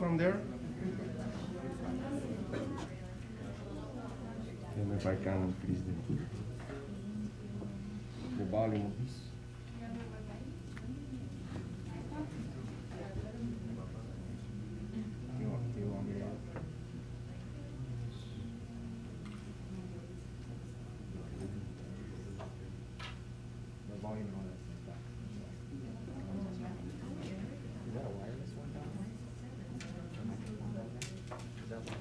from there? If I can increase the, the volume of this. You want, you want me to? The volume and all that stuff. Is that a wireless one down there? Is that wireless?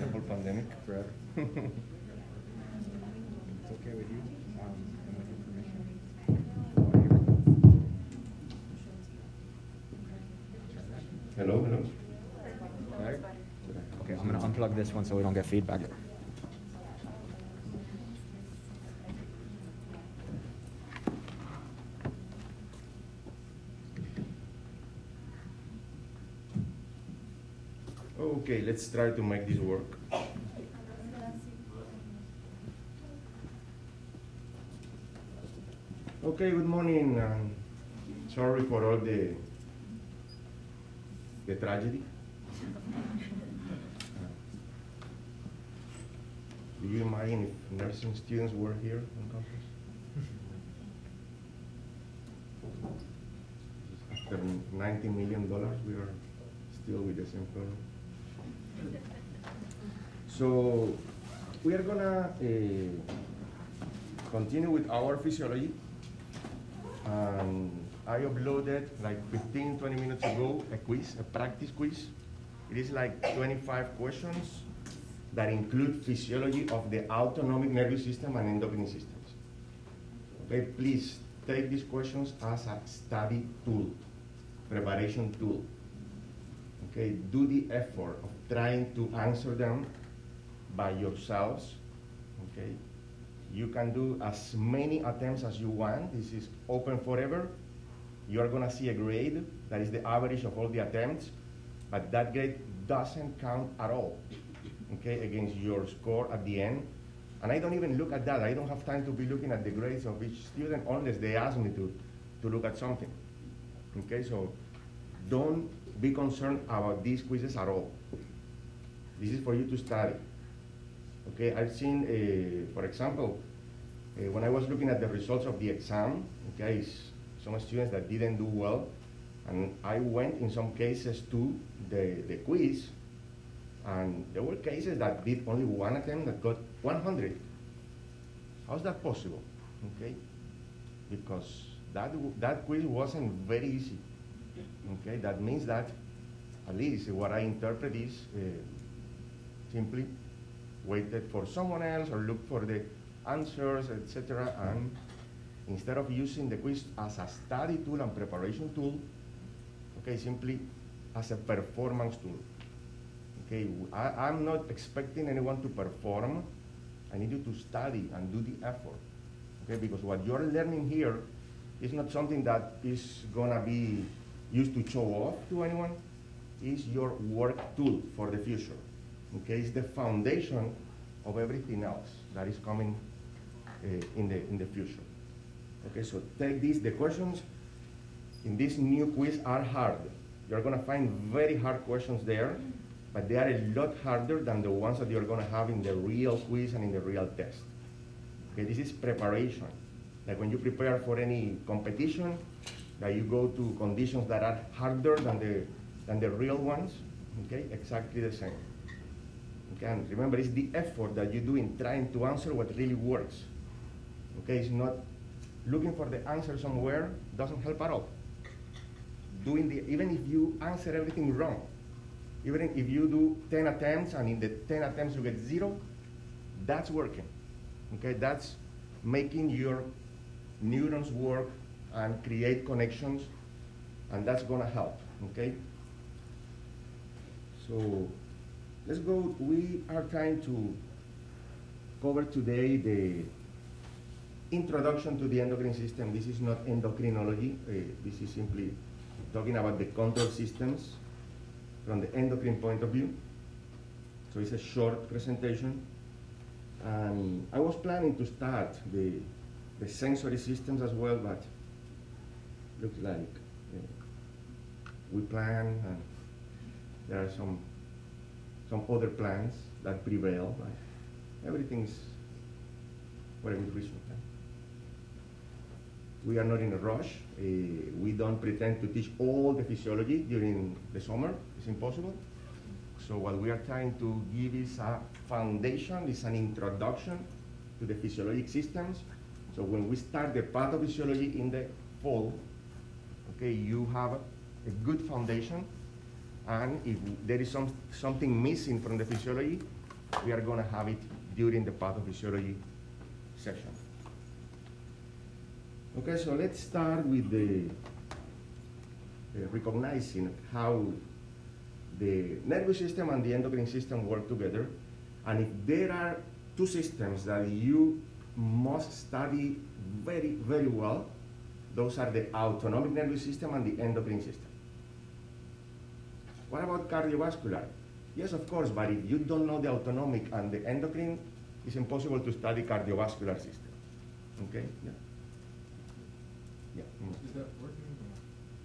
Double pandemic. Forever. It's okay with you, um, and with your permission? Hello, hello. Right? Okay, I'm gonna this one so we don't get feedback. Okay, let's try to make this work. Okay, good morning. Um, sorry for all the the tragedy. Do you imagine students were here on campus? After ninety million dollars, we are still with the same problem. So we are gonna uh, continue with our physiology. And I uploaded like 15, 20 minutes ago a quiz, a practice quiz. It is like 25 questions that include physiology of the autonomic nervous system and endocrine systems. Okay, please take these questions as a study tool, preparation tool. Okay, do the effort of trying to answer them by yourselves. Okay, you can do as many attempts as you want. This is open forever. You are gonna see a grade that is the average of all the attempts, but that grade doesn't count at all. Okay, against your score at the end. And I don't even look at that. I don't have time to be looking at the grades of each student unless they ask me to, to look at something. Okay, so don't be concerned about these quizzes at all. This is for you to study. Okay, I've seen, uh, for example, uh, when I was looking at the results of the exam, okay, some students that didn't do well, and I went in some cases to the, the quiz, and there were cases that did only one attempt that got 100. How's that possible? Okay, because that, that quiz wasn't very easy. Okay, that means that, at least what I interpret is uh, simply waited for someone else or looked for the answers, etc. And instead of using the quiz as a study tool and preparation tool, okay, simply as a performance tool. Okay, I, I'm not expecting anyone to perform. I need you to study and do the effort. Okay, because what you're learning here is not something that is gonna be used to show off to anyone. It's your work tool for the future. Okay, it's the foundation of everything else that is coming uh, in the in the future. Okay, so take this. The questions in this new quiz are hard. You're gonna find very hard questions there, but they are a lot harder than the ones that you're gonna have in the real quiz and in the real test. Okay, this is preparation. Like when you prepare for any competition, that you go to conditions that are harder than the than the real ones. Okay, exactly the same. Okay, and remember, it's the effort that you do in trying to answer what really works. Okay, it's not looking for the answer somewhere doesn't help at all. Doing the even if you answer everything wrong, even if you do 10 attempts and in the 10 attempts you get zero, that's working. Okay, that's making your neurons work and create connections, and that's gonna help. Okay. So let's go. We are trying to cover today the introduction to the endocrine system. This is not endocrinology. Uh, this is simply talking about the control systems from the endocrine point of view. So it's a short presentation. And I was planning to start the, the sensory systems as well, but looks like uh, we plan and there are some, some other plans that prevail, everything's for a good reason. We are not in a rush. Uh, we don't pretend to teach all the physiology during the summer. It's impossible. So what we are trying to give is a foundation, is an introduction to the physiologic systems. So when we start the pathophysiology in the fall, okay, you have a good foundation, and if there is some, something missing from the physiology, we are gonna have it during the pathophysiology session. Okay, so let's start with the uh, recognizing how the nervous system and the endocrine system work together. And if there are two systems that you must study very, very well, those are the autonomic nervous system and the endocrine system. What about cardiovascular? Yes, of course, but if you don't know the autonomic and the endocrine, it's impossible to study cardiovascular system. Okay? Yeah. Yeah. mm. Is that working?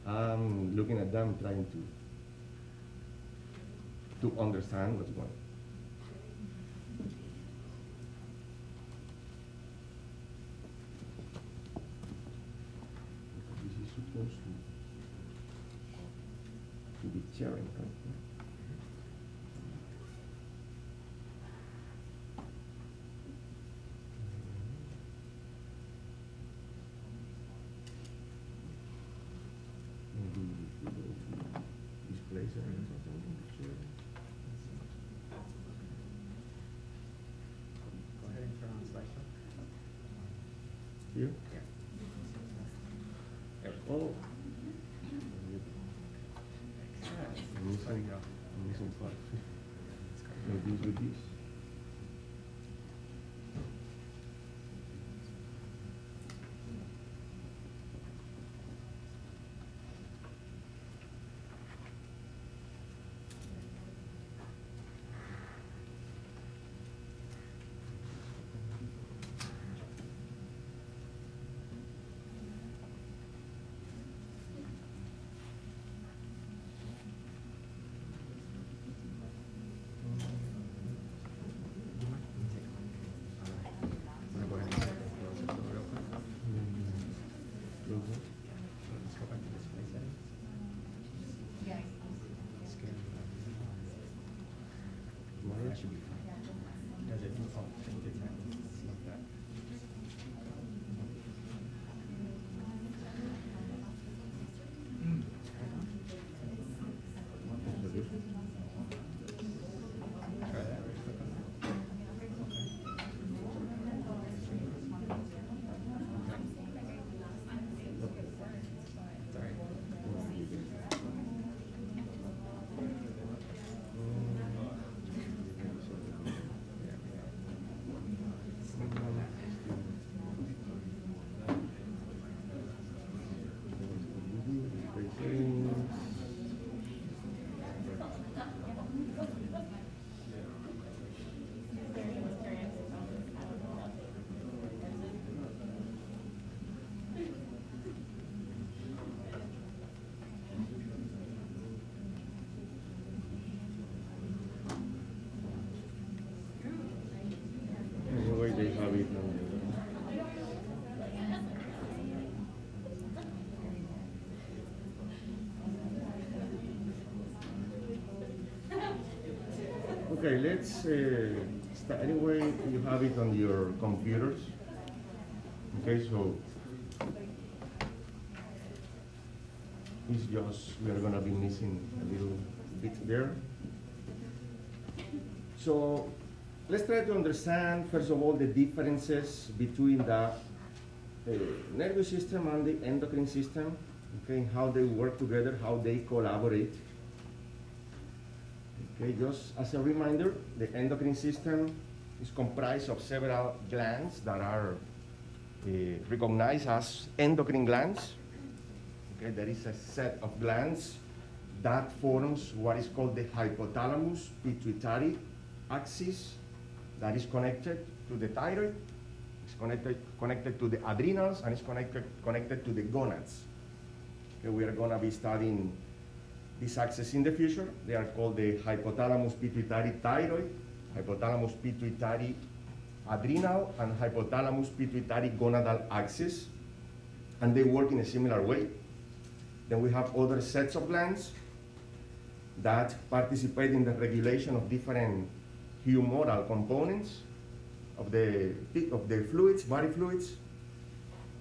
I'm looking at them, trying to to understand what's going. on. This is supposed to to be sharing, right? Maybe if we go to display settings or something, share. Go ahead and turn on slideshow. Here? Yeah. There we go. Oh. I'm missing, There you go. I'm Okay, let's, uh, start, anyway, you have it on your computers. Okay, so it's just, we are gonna be missing a little bit there. So let's try to understand, first of all, the differences between the uh, nervous system and the endocrine system, okay, how they work together, how they collaborate. Okay, just as a reminder, the endocrine system is comprised of several glands that are uh, recognized as endocrine glands. Okay, there is a set of glands that forms what is called the hypothalamus pituitary axis that is connected to the thyroid, it's connected, connected to the adrenals, and it's connected, connected to the gonads. Okay, we are gonna be studying these axes in the future. They are called the hypothalamus pituitary thyroid, hypothalamus pituitary adrenal, and hypothalamus pituitary gonadal axis, and they work in a similar way. Then we have other sets of glands that participate in the regulation of different humoral components of the, of the fluids, body fluids.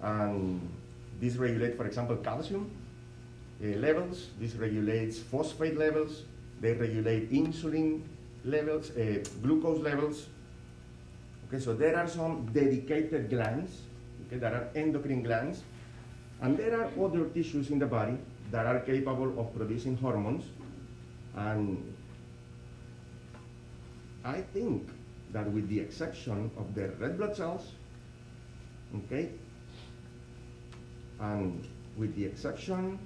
And this regulate, for example, calcium levels. This regulates phosphate levels. They regulate insulin levels, uh, glucose levels. Okay, so there are some dedicated glands, okay, that are endocrine glands. And there are other tissues in the body that are capable of producing hormones. And I think that with the exception of the red blood cells, okay, and with the exception,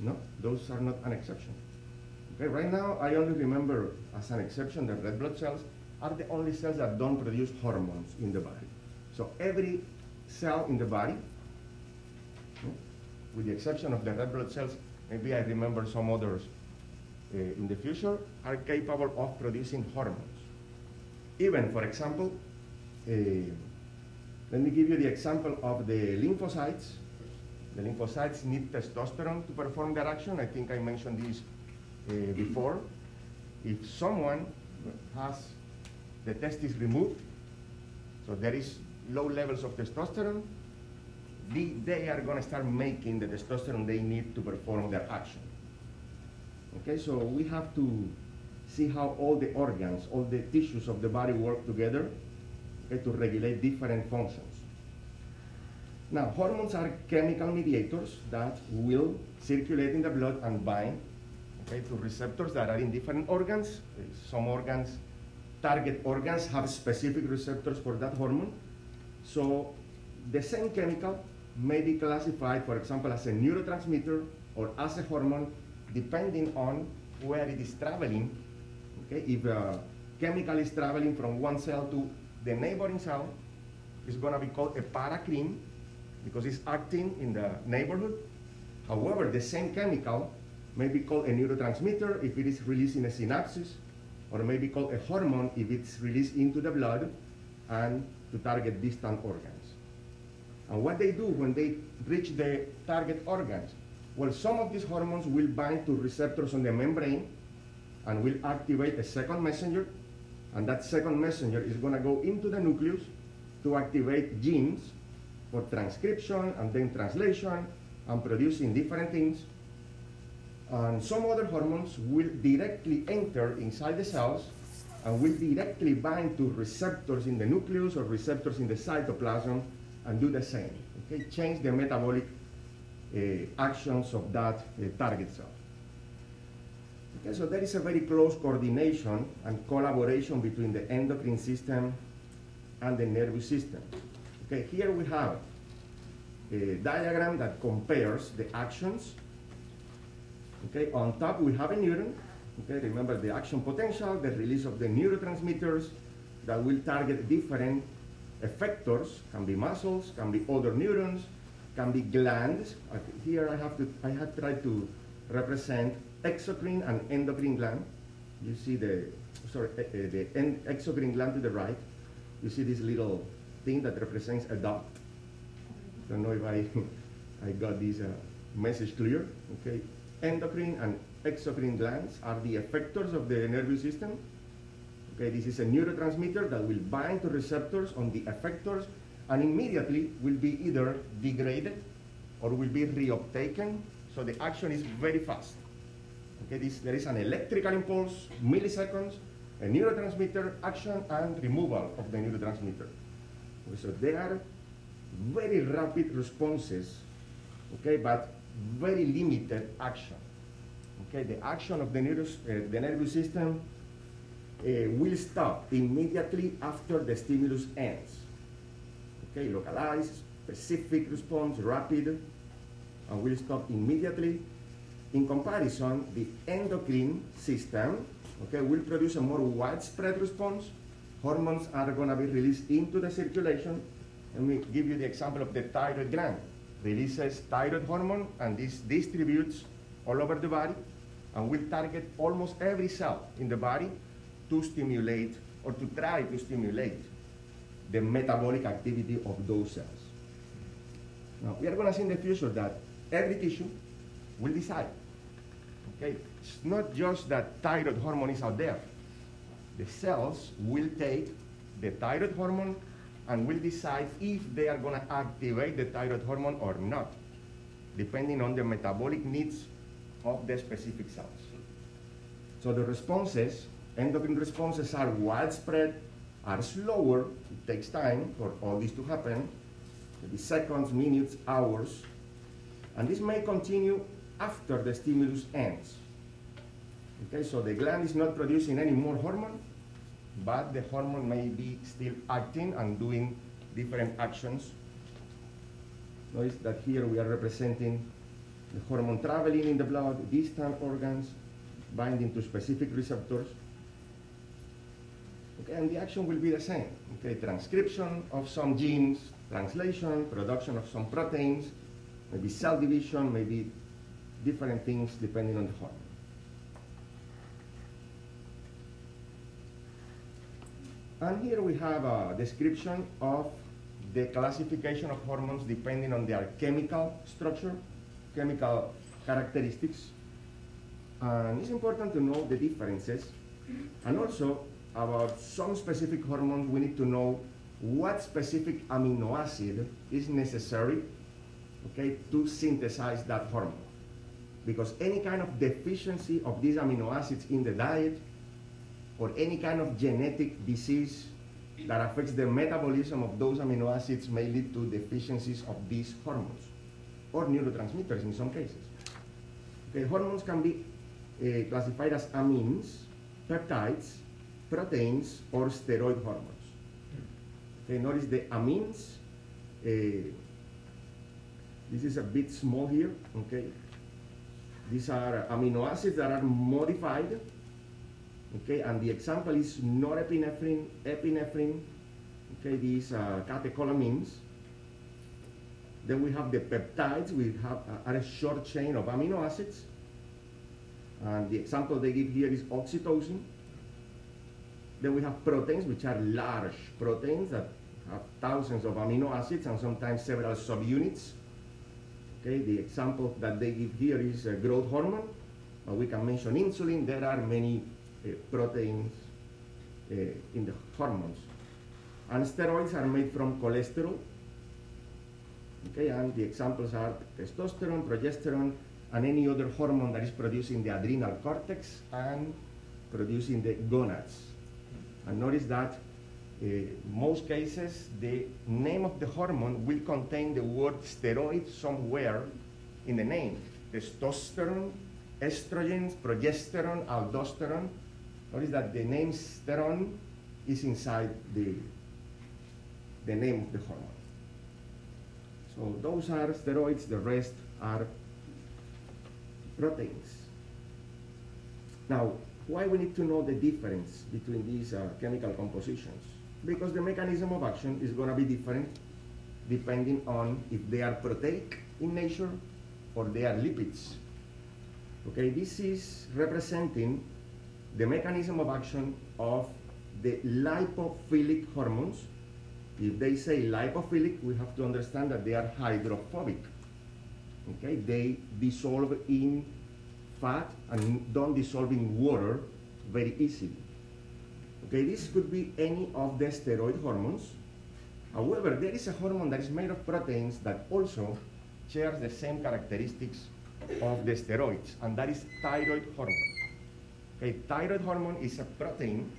no, those are not an exception. Okay, right now I only remember as an exception that red blood cells are the only cells that don't produce hormones in the body. So every cell in the body, with the exception of the red blood cells, maybe I remember some others uh, in the future, are capable of producing hormones. Even, for example, uh, let me give you the example of the lymphocytes. The lymphocytes need testosterone to perform their action. I think I mentioned this uh, before. If someone has the testes removed, so there is low levels of testosterone, they, they are going to start making the testosterone they need to perform their action. Okay, so we have to see how all the organs, all the tissues of the body work together okay, to regulate different functions. Now, hormones are chemical mediators that will circulate in the blood and bind okay, to receptors that are in different organs. Uh, some organs, target organs, have specific receptors for that hormone. So the same chemical may be classified, for example, as a neurotransmitter or as a hormone, depending on where it is traveling Okay? If a chemical is traveling from one cell to the neighboring cell, it's going to be called a paracrine because it's acting in the neighborhood. However, the same chemical may be called a neurotransmitter if it is released in a synapses, or may be called a hormone if it's released into the blood and to target distant organs. And what they do when they reach the target organs? Well, some of these hormones will bind to receptors on the membrane and will activate a second messenger, and that second messenger is going to go into the nucleus to activate genes for transcription and then translation and producing different things. And some other hormones will directly enter inside the cells and will directly bind to receptors in the nucleus or receptors in the cytoplasm and do the same. Okay, change the metabolic uh, actions of that uh, target cell. Okay, so there is a very close coordination and collaboration between the endocrine system and the nervous system. Okay, here we have a diagram that compares the actions. Okay, on top we have a neuron. Okay, remember the action potential, the release of the neurotransmitters that will target different effectors, can be muscles, can be other neurons, can be glands. Here I have to I have tried to represent exocrine and endocrine gland. You see the, sorry, uh, the exocrine gland to the right. You see this little thing that represents a dot. I Don't know if I, I got this uh, message clear. Okay, endocrine and exocrine glands are the effectors of the nervous system. Okay, this is a neurotransmitter that will bind to receptors on the effectors and immediately will be either degraded or will be reuptaken. So the action is very fast. Okay, this, there is an electrical impulse, milliseconds, a neurotransmitter action, and removal of the neurotransmitter. So there are very rapid responses, okay, but very limited action. Okay, the action of the, neuros, uh, the nervous system uh, will stop immediately after the stimulus ends. Okay, localized, specific response, rapid, and will stop immediately in comparison, the endocrine system okay, will produce a more widespread response hormones are going to be released into the circulation. Let me give you the example of the thyroid gland. Releases thyroid hormone, and this distributes all over the body and will target almost every cell in the body to stimulate or to try to stimulate the metabolic activity of those cells. Now, we are going to see in the future that every tissue will decide. Okay? It's not just that thyroid hormone is out there. The cells will take the thyroid hormone and will decide if they are going to activate the thyroid hormone or not, depending on the metabolic needs of the specific cells. So the responses, endocrine responses are widespread, are slower, it takes time for all this to happen, maybe seconds, minutes, hours, and this may continue after the stimulus ends. Okay, so the gland is not producing any more hormone, but the hormone may be still acting and doing different actions. Notice that here we are representing the hormone traveling in the blood, distant organs, binding to specific receptors. Okay, and the action will be the same. Okay, transcription of some genes, translation, production of some proteins, maybe cell division, maybe different things depending on the hormone. And here we have a description of the classification of hormones depending on their chemical structure, chemical characteristics. And it's important to know the differences. And also, about some specific hormones, we need to know what specific amino acid is necessary okay, to synthesize that hormone. Because any kind of deficiency of these amino acids in the diet or any kind of genetic disease that affects the metabolism of those amino acids may lead to deficiencies of these hormones or neurotransmitters in some cases. Okay, hormones can be uh, classified as amines, peptides, proteins, or steroid hormones. Okay, notice the amines. Uh, this is a bit small here. Okay, these are amino acids that are modified. Okay, and the example is norepinephrine, epinephrine. Okay, these uh, catecholamines. Then we have the peptides, we have uh, a short chain of amino acids. And the example they give here is oxytocin. Then we have proteins, which are large proteins that have thousands of amino acids and sometimes several subunits. Okay, the example that they give here is growth hormone. Uh, we can mention insulin. There are many proteins uh, in the hormones. And steroids are made from cholesterol. Okay, and the examples are testosterone, progesterone, and any other hormone that is produced in the adrenal cortex and produced in the gonads. And notice that in uh, most cases, the name of the hormone will contain the word steroid somewhere in the name. Testosterone, estrogens, progesterone, aldosterone. Notice that the name sterone is inside the, the name of the hormone. So those are steroids, the rest are proteins. Now, why we need to know the difference between these uh, chemical compositions? Because the mechanism of action is going to be different depending on if they are proteic in nature or they are lipids. Okay, this is representing the mechanism of action of the lipophilic hormones. If they say lipophilic, we have to understand that they are hydrophobic. Okay, they dissolve in fat and don't dissolve in water very easily. Okay, this could be any of the steroid hormones. However, there is a hormone that is made of proteins that also shares the same characteristics of the steroids, and that is thyroid hormone. Okay, thyroid hormone is a protein.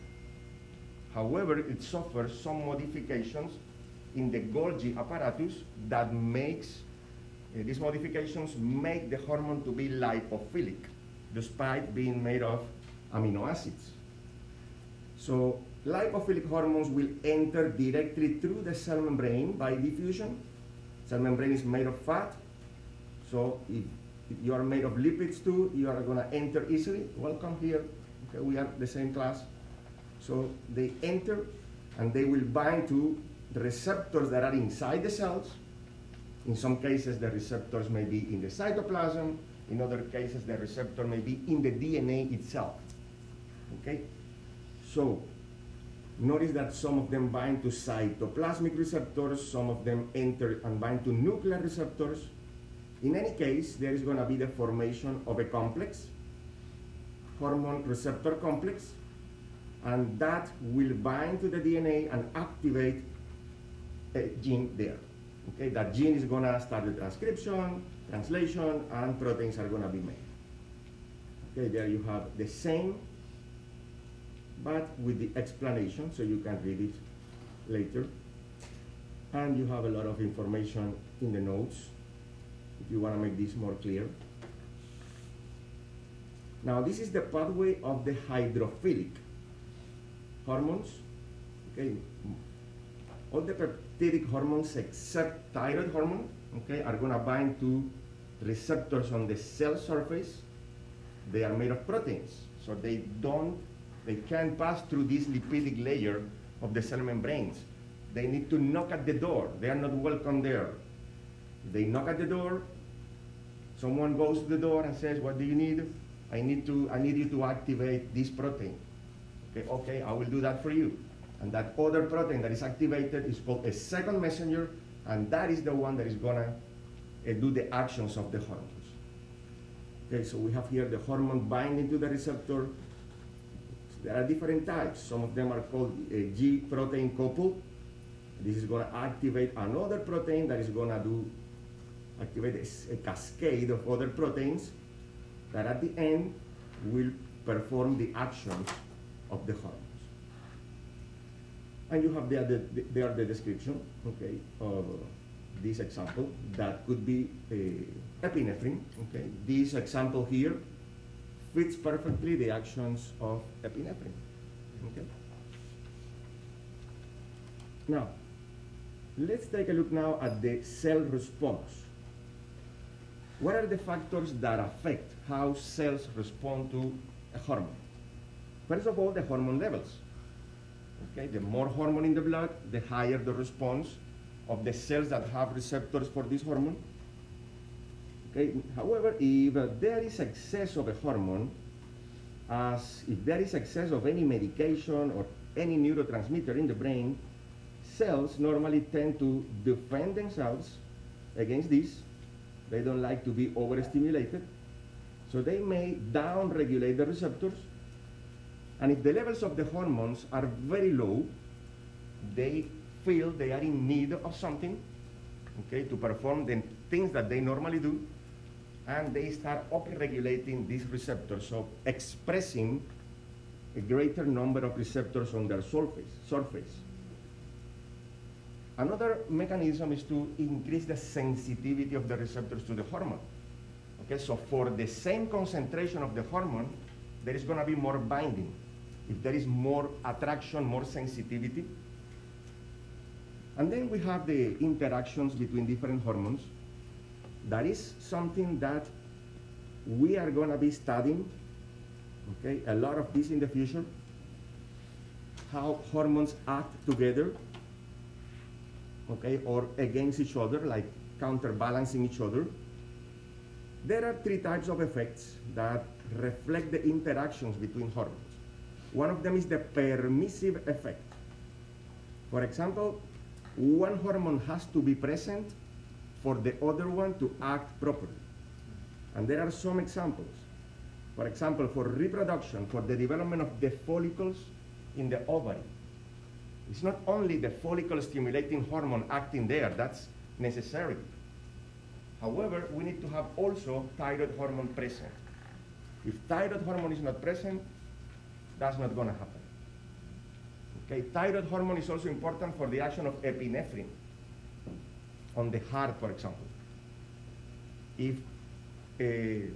However, it suffers some modifications in the Golgi apparatus that makes uh, these modifications make the hormone to be lipophilic, despite being made of amino acids. So lipophilic hormones will enter directly through the cell membrane by diffusion. Cell membrane is made of fat, so if, you are made of lipids too, you are going to enter easily. Welcome here. Okay, we are the same class. So they enter and they will bind to receptors that are inside the cells. In some cases, the receptors may be in the cytoplasm. In other cases, the receptor may be in the DNA itself. Okay? So, notice that some of them bind to cytoplasmic receptors, some of them enter and bind to nuclear receptors. In any case, there is going to be the formation of a complex, hormone receptor complex, and that will bind to the DNA and activate a gene there. Okay, that gene is going to start the transcription, translation, and proteins are going to be made. Okay, there you have the same, but with the explanation, so you can read it later. And you have a lot of information in the notes you want to make this more clear. Now, this is the pathway of the hydrophilic hormones. Okay, all the peptidic hormones except thyroid hormone, okay, are going to bind to receptors on the cell surface. They are made of proteins, so they don't, they can't pass through this lipidic layer of the cell membranes. They need to knock at the door. They are not welcome there. They knock at the door. Someone goes to the door and says, "What do you need? I need to, I need you to activate this protein." Okay, okay, I will do that for you. And that other protein that is activated is called a second messenger, and that is the one that is gonna uh, do the actions of the hormones. Okay, so we have here the hormone binding to the receptor. There are different types. Some of them are called uh, G protein coupled. This is gonna activate another protein that is gonna do activate a, a cascade of other proteins that at the end will perform the actions of the hormones. And you have there the, the, there the description, okay, of this example that could be uh, epinephrine. Okay, this example here fits perfectly the actions of epinephrine. Okay. Now, let's take a look now at the cell response. What are the factors that affect how cells respond to a hormone? First of all, the hormone levels. Okay, the more hormone in the blood, the higher the response of the cells that have receptors for this hormone. Okay, however, if uh, there is excess of a hormone, as if there is excess of any medication or any neurotransmitter in the brain, cells normally tend to defend themselves against this. They don't like to be overstimulated. So they may downregulate the receptors and if the levels of the hormones are very low, they feel they are in need of something, okay, to perform the things that they normally do, and they start upregulating these receptors, so expressing a greater number of receptors on their surface. surface. Another mechanism is to increase the sensitivity of the receptors to the hormone. Okay, so for the same concentration of the hormone, there is going to be more binding if there is more attraction, more sensitivity. And then we have the interactions between different hormones. That is something that we are going to be studying, okay, a lot of this in the future, how hormones act together, okay, or against each other, like counterbalancing each other. There are three types of effects that reflect the interactions between hormones. One of them is the permissive effect. For example, one hormone has to be present for the other one to act properly. And there are some examples. For example, for reproduction, for the development of the follicles in the ovary. It's not only the follicle stimulating hormone acting there, that's necessary. However, we need to have also thyroid hormone present. If thyroid hormone is not present, that's not going to happen. Okay, thyroid hormone is also important for the action of epinephrine on the heart, for example. If uh,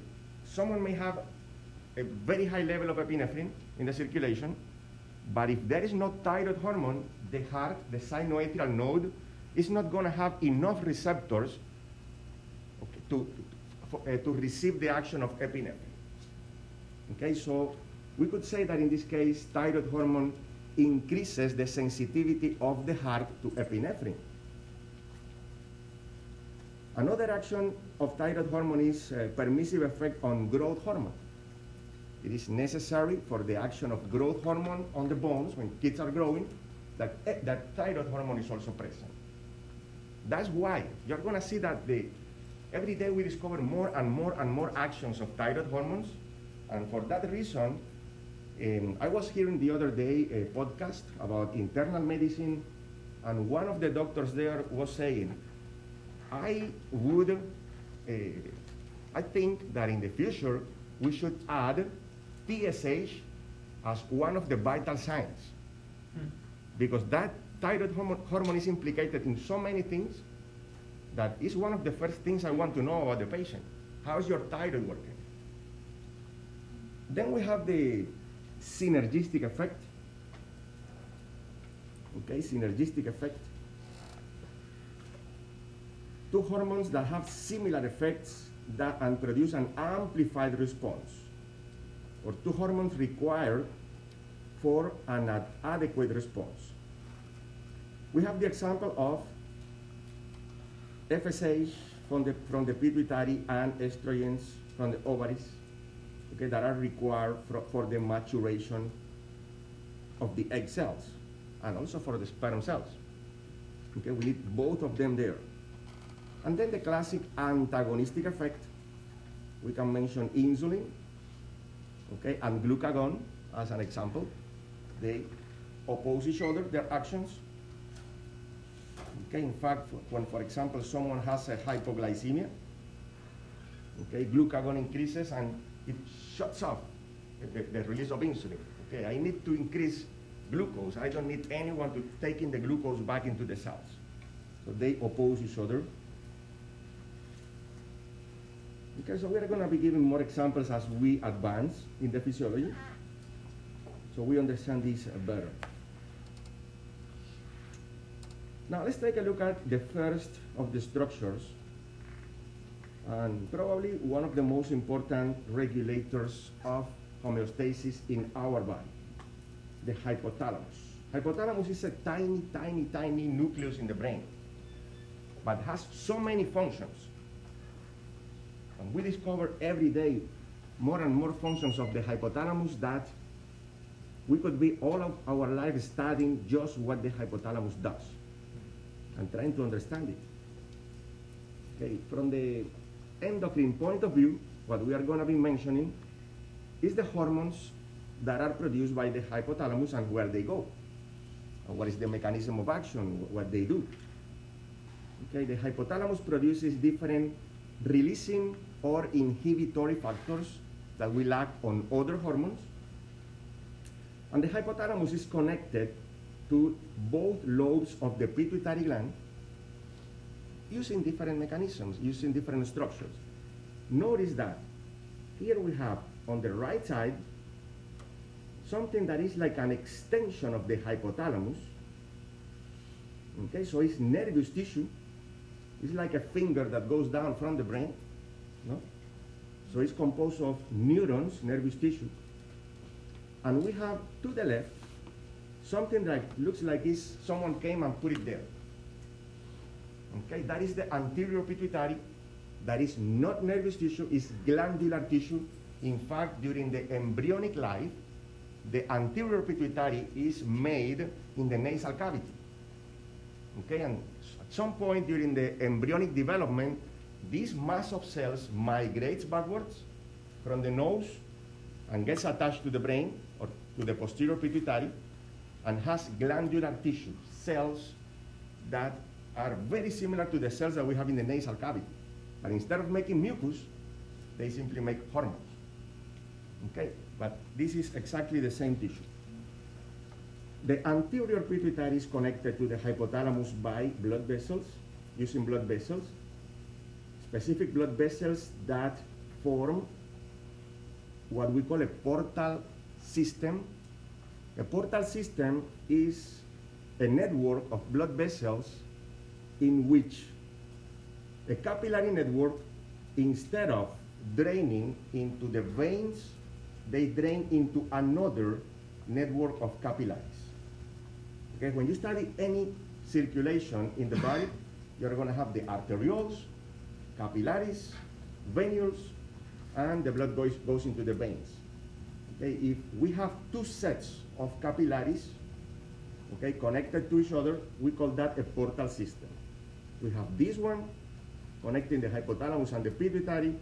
someone may have a very high level of epinephrine in the circulation, but if there is no thyroid hormone, the heart, the sinoatrial node, is not going to have enough receptors okay, to, to, uh, to receive the action of epinephrine. Okay, so we could say that in this case, thyroid hormone increases the sensitivity of the heart to epinephrine. Another action of thyroid hormone is a permissive effect on growth hormone. It is necessary for the action of growth hormone on the bones when kids are growing that, eh, that thyroid hormone is also present. That's why you're going to see that the, every day we discover more and more and more actions of thyroid hormones. And for that reason, um, I was hearing the other day a podcast about internal medicine, and one of the doctors there was saying, I would, uh, I think that in the future we should add TSH as one of the vital signs. Hmm. Because that thyroid hormone, is implicated in so many things that is one of the first things I want to know about the patient. How is your thyroid working? Then we have the synergistic effect. Okay, synergistic effect. Two hormones that have similar effects that and produce an amplified response, or two hormones required for an ad adequate response. We have the example of FSH from the, from the pituitary and estrogens from the ovaries okay, that are required for, for the maturation of the egg cells and also for the sperm cells. Okay, we need both of them there. And then the classic antagonistic effect, we can mention insulin, okay, and glucagon as an example. They oppose each other, their actions. Okay, in fact, when, for example, someone has a hypoglycemia, okay, glucagon increases and it shuts off the, the, release of insulin. Okay, I need to increase glucose. I don't need anyone to take in the glucose back into the cells. So they oppose each other. Okay, so we're going to be giving more examples as we advance in the physiology. So we understand this better. Now let's take a look at the first of the structures and probably one of the most important regulators of homeostasis in our body, the hypothalamus. Hypothalamus is a tiny, tiny, tiny nucleus in the brain, but has so many functions. And we discover every day more and more functions of the hypothalamus that we could be all of our life studying just what the hypothalamus does and trying to understand it. Okay, from the endocrine point of view, what we are going to be mentioning is the hormones that are produced by the hypothalamus and where they go. And what is the mechanism of action, what they do. Okay, the hypothalamus produces different releasing or inhibitory factors that we lack on other hormones. And the hypothalamus is connected to both lobes of the pituitary gland using different mechanisms, using different structures. Notice that here we have on the right side something that is like an extension of the hypothalamus. Okay, so it's nervous tissue. It's like a finger that goes down from the brain. No? So it's composed of neurons, nervous tissue. And we have to the left something that looks like is someone came and put it there. Okay, that is the anterior pituitary. That is not nervous tissue, it's glandular tissue. In fact, during the embryonic life, the anterior pituitary is made in the nasal cavity. Okay, and at some point during the embryonic development, this mass of cells migrates backwards from the nose and gets attached to the brain or to the posterior pituitary and has glandular tissue, cells that are very similar to the cells that we have in the nasal cavity. But instead of making mucus, they simply make hormones. Okay, but this is exactly the same tissue. The anterior pituitary is connected to the hypothalamus by blood vessels, using blood vessels, specific blood vessels that form what we call a portal system. A portal system is a network of blood vessels in which a capillary network, instead of draining into the veins, they drain into another network of capillaries. Okay, when you study any circulation in the body, you're going to have the arterioles, capillaries, venules, and the blood goes, goes into the veins. Okay, if we have two sets of capillaries, okay, connected to each other, we call that a portal system. We have this one connecting the hypothalamus and the pituitary,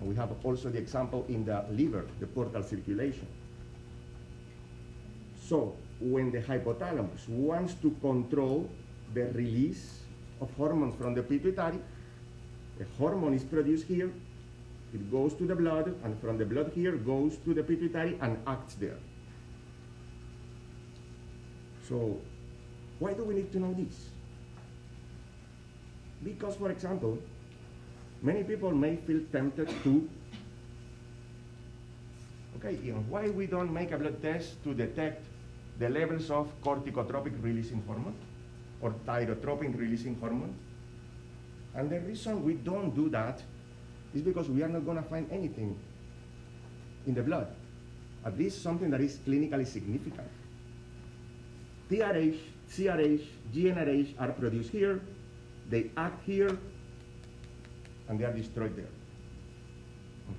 and we have also the example in the liver, the portal circulation. So when the hypothalamus wants to control the release of hormones from the pituitary, a hormone is produced here, it goes to the blood, and from the blood here goes to the pituitary and acts there. So why do we need to know this? Because, for example, many people may feel tempted to, okay, you why we don't make a blood test to detect the levels of corticotropic releasing hormone or thyrotropin releasing hormone? And the reason we don't do that is because we are not going to find anything in the blood, at least something that is clinically significant. TRH, CRH, GnRH are produced here, they act here, and they are destroyed there.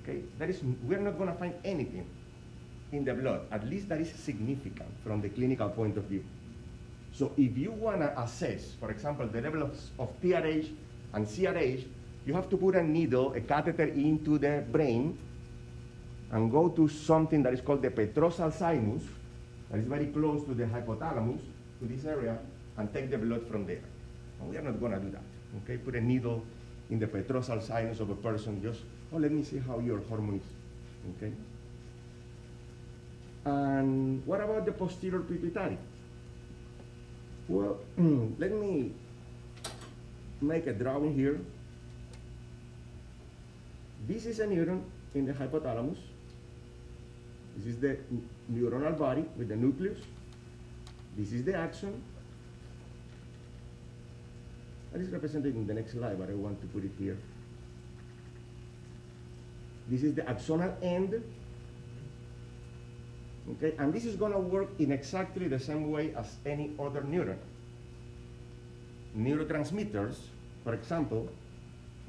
Okay, that is, we're not going to find anything in the blood, at least that is significant from the clinical point of view. So if you want to assess, for example, the level of, of TRH and CRH, you have to put a needle, a catheter into the brain and go to something that is called the petrosal sinus, that is very close to the hypothalamus, to this area, and take the blood from there. And we are not going to do that. Okay, put a needle in the petrosal sinus of a person, just, oh, let me see how your hormone is. Okay? And what about the posterior pituitary? Well, let me make a drawing here. This is a neuron in the hypothalamus. This is the neuronal body with the nucleus. This is the axon. That is represented in the next slide, but I want to put it here. This is the axonal end. Okay, and this is going to work in exactly the same way as any other neuron. Neurotransmitters, for example,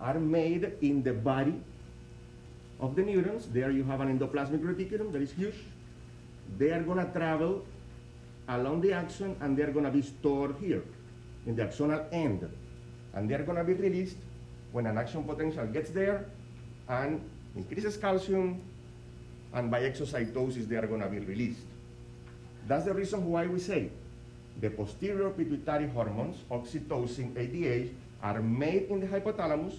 are made in the body of the neurons. There you have an endoplasmic reticulum that is huge. They are going to travel along the axon and they're going to be stored here in the axonal end. And they're going to be released when an action potential gets there and increases calcium, and by exocytosis they are going to be released. That's the reason why we say the posterior pituitary hormones, oxytocin, ADH, are made in the hypothalamus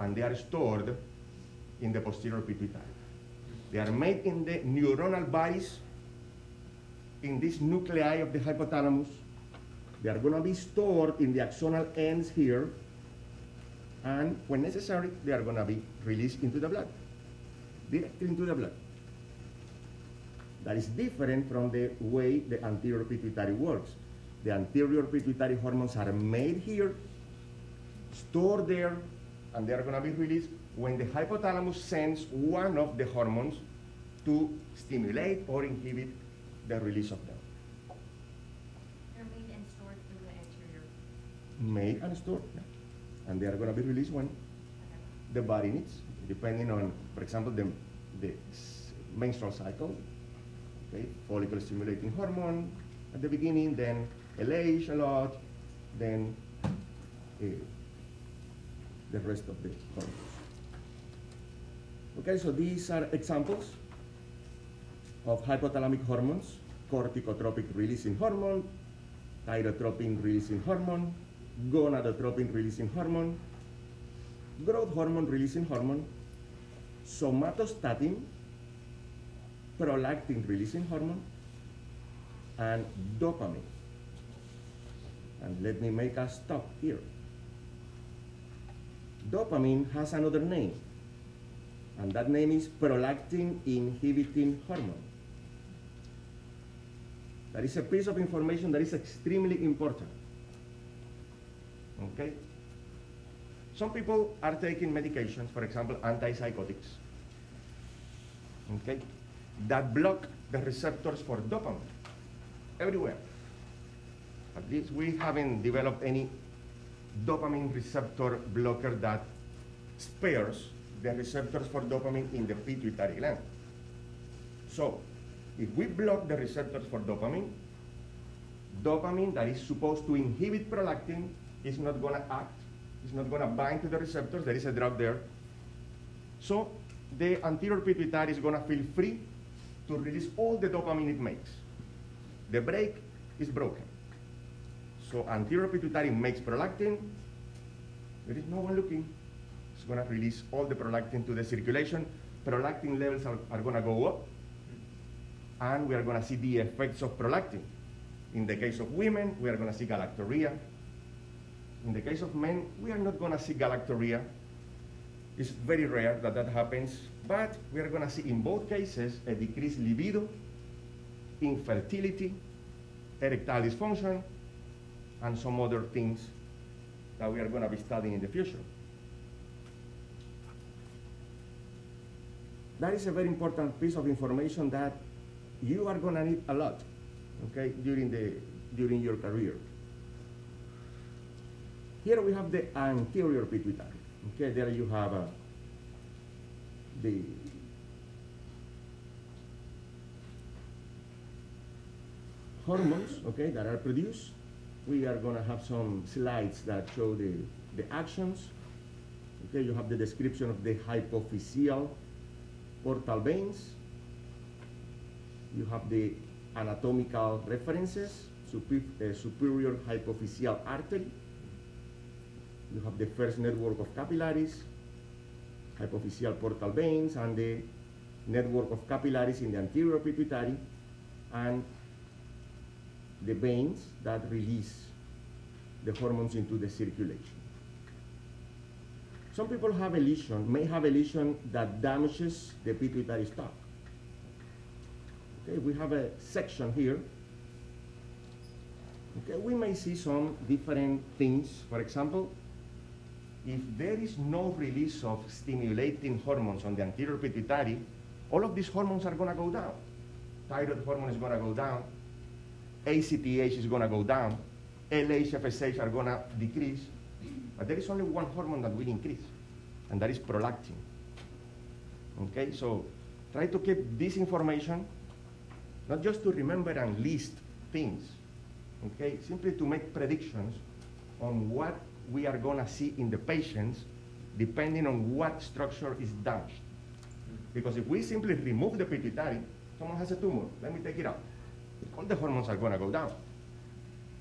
and they are stored in the posterior pituitary. They are made in the neuronal bodies in this nuclei of the hypothalamus. They are going to be stored in the axonal ends here, and when necessary, they are going to be released into the blood, directly into the blood. That is different from the way the anterior pituitary works. The anterior pituitary hormones are made here, stored there, and they are going to be released when the hypothalamus sends one of the hormones to stimulate or inhibit the release of them. They're made and stored in the anterior. Made and stored, yeah. and they are going to be released when the body needs, depending on, for example, the, the menstrual cycle, okay, follicle stimulating hormone at the beginning, then LH a lot, then uh, the rest of the hormones. Okay, so these are examples of hypothalamic hormones, corticotropic releasing hormone, thyrotropin releasing hormone, gonadotropin releasing hormone, growth hormone releasing hormone, somatostatin, prolactin releasing hormone, and dopamine. And let me make a stop here. Dopamine has another name, and that name is prolactin inhibiting hormone. That is a piece of information that is extremely important. Okay? Some people are taking medications, for example, antipsychotics, okay, that block the receptors for dopamine everywhere. At least we haven't developed any dopamine receptor blocker that spares the receptors for dopamine in the pituitary gland. So, if we block the receptors for dopamine, dopamine that is supposed to inhibit prolactin is not going to act, is not going to bind to the receptors. There is a drug there. So, the anterior pituitary is going to feel free to release all the dopamine it makes. The brake is broken. So anterior pituitary makes prolactin. There is no one looking. It's going to release all the prolactin to the circulation. Prolactin levels are, are going to go up. And we are going to see the effects of prolactin. In the case of women, we are going to see galactorrhea. In the case of men, we are not going to see galactorrhea. It's very rare that that happens, but we are going to see in both cases a decreased libido, infertility, erectile dysfunction, and some other things that we are going to be studying in the future. That is a very important piece of information that you are going to need a lot, okay, during, the, during your career. Here we have the anterior pituitary. Okay, there you have uh, the hormones, okay, that are produced. We are going to have some slides that show the, the actions. Okay, you have the description of the hypophyseal portal veins. You have the anatomical references, super, uh, superior hypophyseal artery. You have the first network of capillaries, hypophyseal portal veins, and the network of capillaries in the anterior pituitary, and the veins that release the hormones into the circulation. Some people have a lesion, may have a lesion that damages the pituitary stalk. Okay, we have a section here. Okay, we may see some different things. For example, if there is no release of stimulating hormones on the anterior pituitary, all of these hormones are going to go down. Thyroid hormone is going to go down. ACTH is going to go down. LH, FSH are going to decrease. But there is only one hormone that will increase, and that is prolactin. Okay, so try to keep this information, not just to remember and list things, okay, simply to make predictions on what we are going to see in the patients depending on what structure is damaged. Because if we simply remove the pituitary, someone has a tumor, let me take it out. All the hormones are going to go down.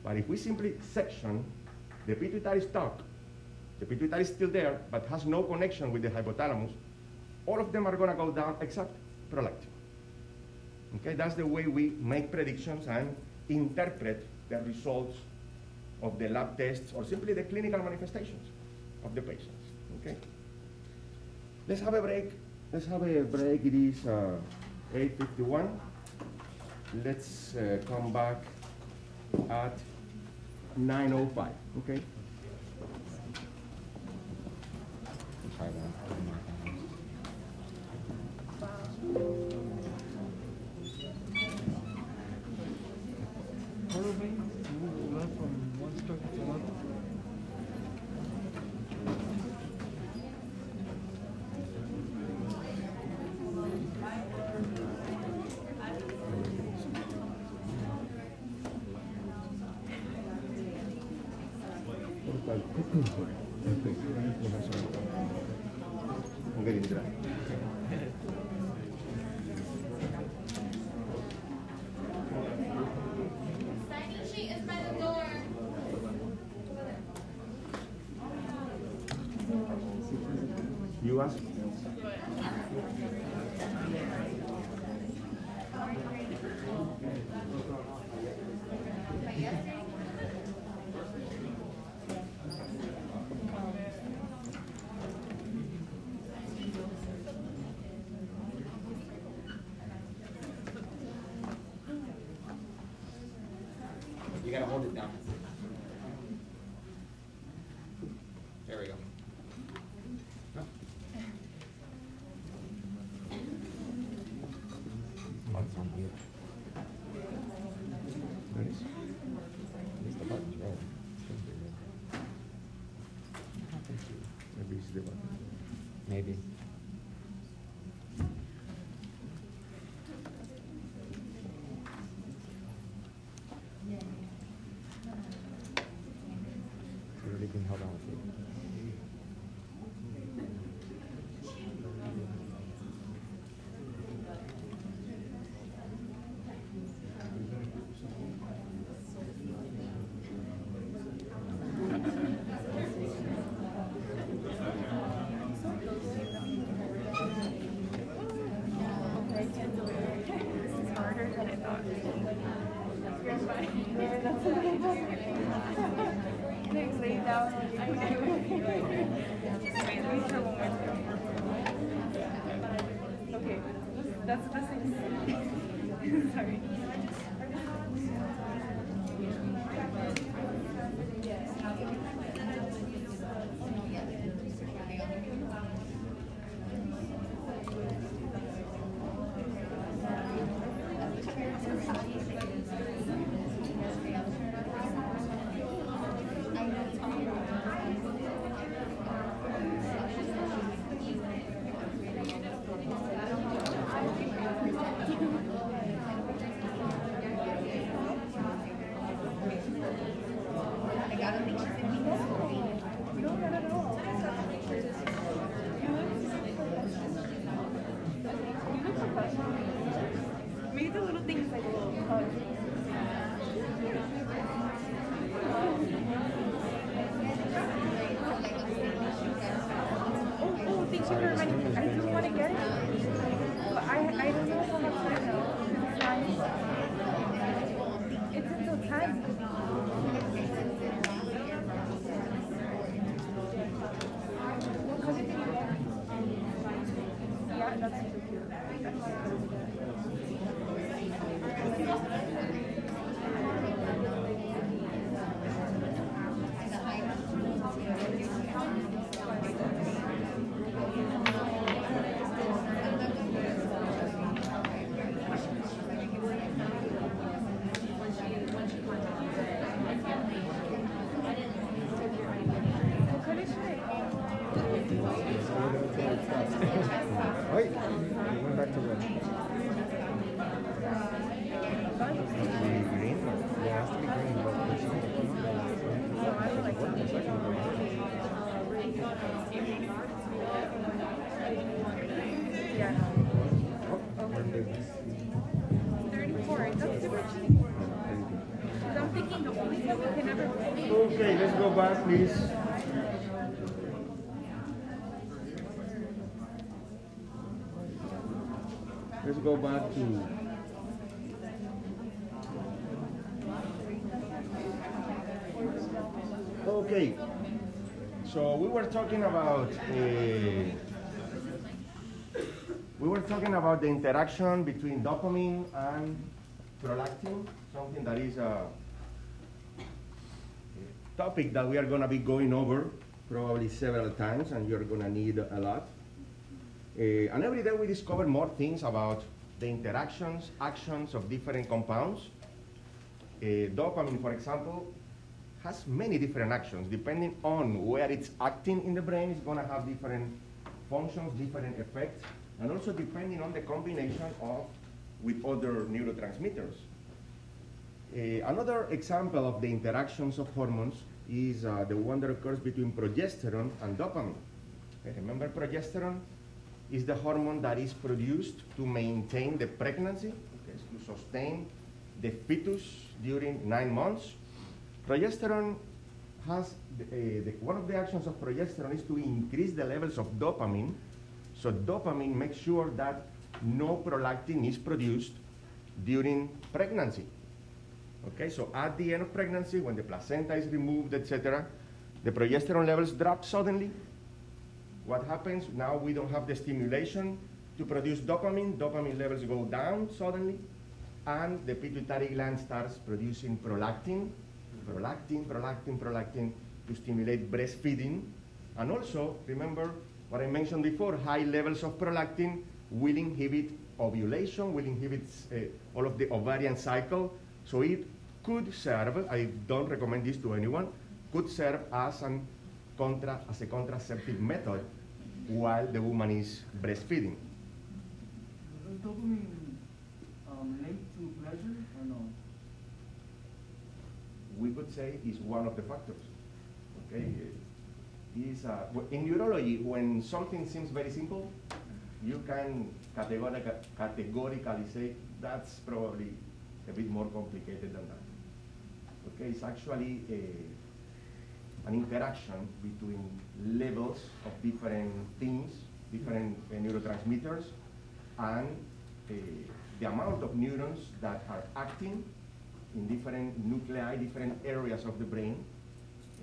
But if we simply section the pituitary stalk, the pituitary is still there, but has no connection with the hypothalamus, all of them are going to go down except prolactin. Okay, that's the way we make predictions and interpret the results of the lab tests or simply the clinical manifestations of the patients. Okay. Let's have a break. Let's have a break. It is uh, 8:51. Let's uh, come back at 9:05. Okay. Go back, please. Let's go back to. Okay, so we were talking about. Uh, we were talking about the interaction between dopamine and prolactin, something that is a topic that we are going to be going over probably several times, and you're going to need a lot. Uh, and every day we discover more things about the interactions, actions of different compounds. Uh, dopamine, for example, has many different actions. Depending on where it's acting in the brain, it's going to have different functions, different effects, and also depending on the combination of with other neurotransmitters. Uh, another example of the interactions of hormones is uh, the one that occurs between progesterone and dopamine. Okay, remember, progesterone is the hormone that is produced to maintain the pregnancy, okay, to sustain the fetus during nine months. Progesterone has, the, uh, the, one of the actions of progesterone is to increase the levels of dopamine. So dopamine makes sure that no prolactin is produced during pregnancy. Okay, so at the end of pregnancy, when the placenta is removed, etc., the progesterone levels drop suddenly. What happens? Now we don't have the stimulation to produce dopamine. Dopamine levels go down suddenly, and the pituitary gland starts producing prolactin, prolactin, prolactin, prolactin to stimulate breastfeeding. And also, remember what I mentioned before, high levels of prolactin will inhibit ovulation, will inhibit uh, all of the ovarian cycle. So it could serve, I don't recommend this to anyone, could serve as an contra, as a contraceptive method while the woman is breastfeeding. Does dopamine um, link to pleasure or no? we could say is one of the factors. Okay, is uh, in neurology when something seems very simple, you can categorica- categorically say that's probably a bit more complicated than that. Okay, it's actually a, an interaction between levels of different things, different uh, neurotransmitters, and uh, the amount of neurons that are acting in different nuclei, different areas of the brain.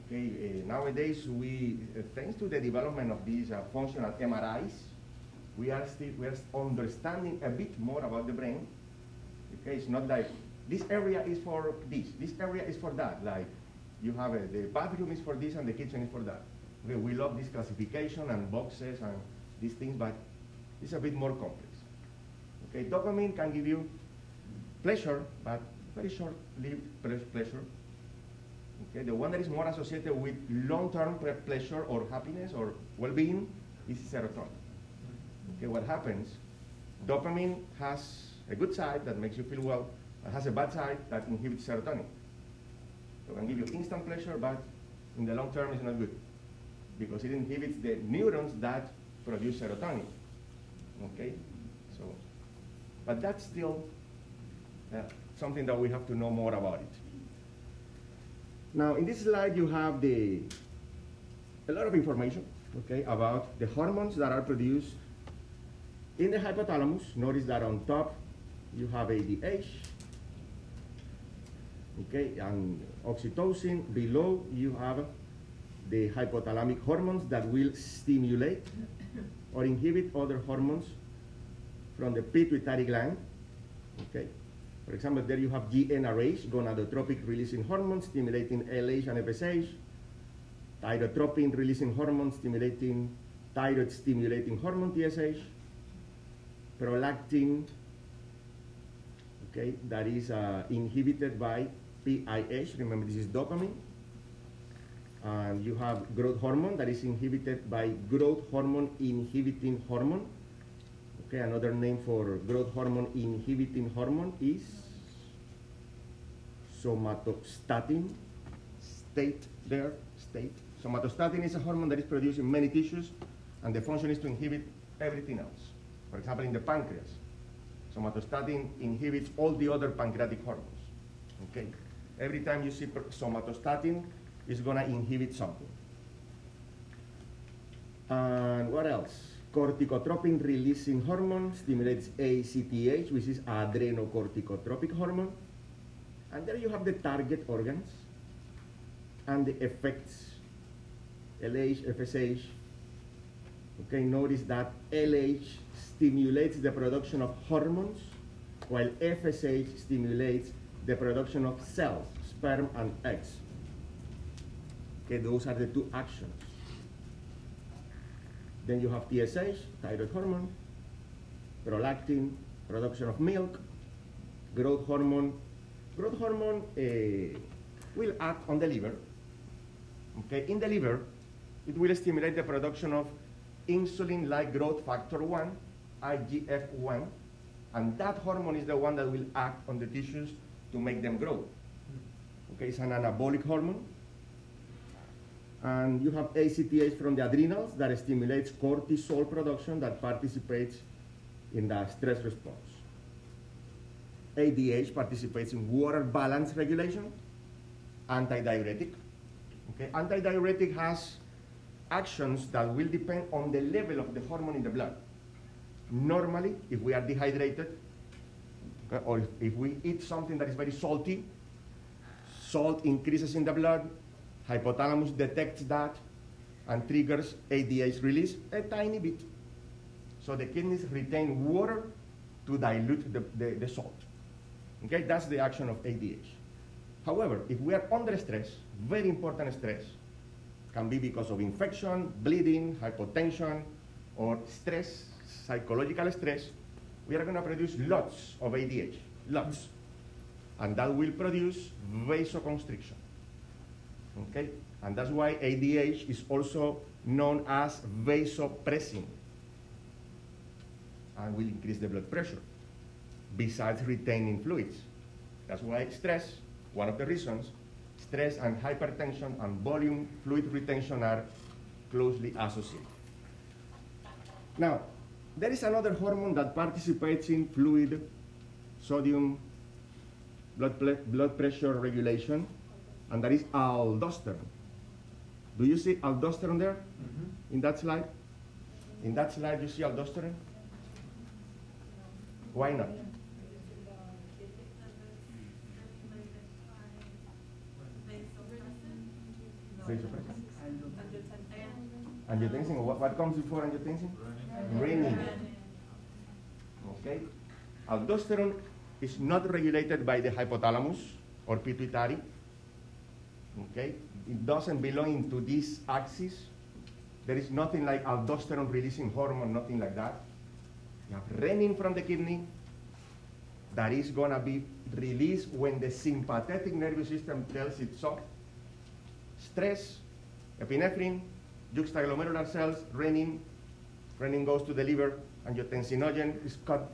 Okay, uh, nowadays we, uh, thanks to the development of these uh, functional MRIs, we are still we are understanding a bit more about the brain. Okay, it's not like this area is for this, this area is for that. Like you have a, the bathroom is for this and the kitchen is for that. Okay, we love this classification and boxes and these things, but it's a bit more complex. Okay, dopamine can give you pleasure, but very short-lived pleasure. Okay, the one that is more associated with long-term pleasure or happiness or well-being is serotonin. Okay, what happens? Dopamine has a good side that makes you feel well, and has a bad side that inhibits serotonin. So it can give you instant pleasure, but in the long term it's not good because it inhibits the neurons that produce serotonin. Okay, so, but that's still uh, something that we have to know more about it. Now, in this slide, you have the a lot of information, okay, about the hormones that are produced in the hypothalamus. Notice that on top you have ADH, okay, and oxytocin. Below you have the hypothalamic hormones that will stimulate or inhibit other hormones from the pituitary gland, okay. For example, there you have GnRH, gonadotropic releasing hormone, stimulating LH and FSH, thyrotropin releasing hormone, stimulating thyroid stimulating hormone, TSH, prolactin, okay, that is uh, inhibited by PIH, remember this is dopamine, and you have growth hormone that is inhibited by growth hormone inhibiting hormone, Okay, another name for growth hormone inhibiting hormone is somatostatin. State there, state. Somatostatin is a hormone that is produced in many tissues, and the function is to inhibit everything else. For example, in the pancreas, somatostatin inhibits all the other pancreatic hormones. Okay, every time you see somatostatin, it's gonna inhibit something. And what else? Corticotropin releasing hormone stimulates ACTH, which is adrenocorticotropic hormone. And there you have the target organs and the effects LH, FSH. Okay, notice that LH stimulates the production of hormones, while FSH stimulates the production of cells, sperm and eggs. Okay, those are the two actions. Then you have TSH, thyroid hormone, prolactin, production of milk, growth hormone. Growth hormone uh, will act on the liver. Okay, in the liver, it will stimulate the production of insulin-like growth factor 1, IGF-1, and that hormone is the one that will act on the tissues to make them grow. Okay, it's an anabolic hormone. And you have ACTH from the adrenals that stimulates cortisol production that participates in the stress response. ADH participates in water balance regulation, antidiuretic. Okay, antidiuretic has actions that will depend on the level of the hormone in the blood. Normally, if we are dehydrated, Uh, or if, if we eat something that is very salty, salt increases in the blood, hypothalamus detects that and triggers ADH release a tiny bit. So the kidneys retain water to dilute the, the, the salt. Okay, that's the action of ADH. However, if we are under stress, very important stress, can be because of infection, bleeding, hypotension, or stress, psychological stress, we are going to produce lots of ADH, lots. And that will produce vasoconstriction. Okay? And that's why ADH is also known as vasopressin and will increase the blood pressure besides retaining fluids. That's why stress, one of the reasons, stress and hypertension and volume fluid retention are closely associated. Now, there is another hormone that participates in fluid, sodium, blood, blood pressure regulation, and that is aldosterone. Do you see aldosterone there mm-hmm. in that slide? In that slide, you see aldosterone? Why not? Vasopressin. Angiotensin, what, what comes before angiotensin? Renin. Okay? Aldosterone is not regulated by the hypothalamus or pituitary. Okay? It doesn't belong into this axis. There is nothing like aldosterone releasing hormone, nothing like that. You have renin from the kidney that is gonna be released when the sympathetic nervous system tells it so. Stress, epinephrine, juxtaglomerular cells, renin, renin goes to the liver, angiotensinogen is cut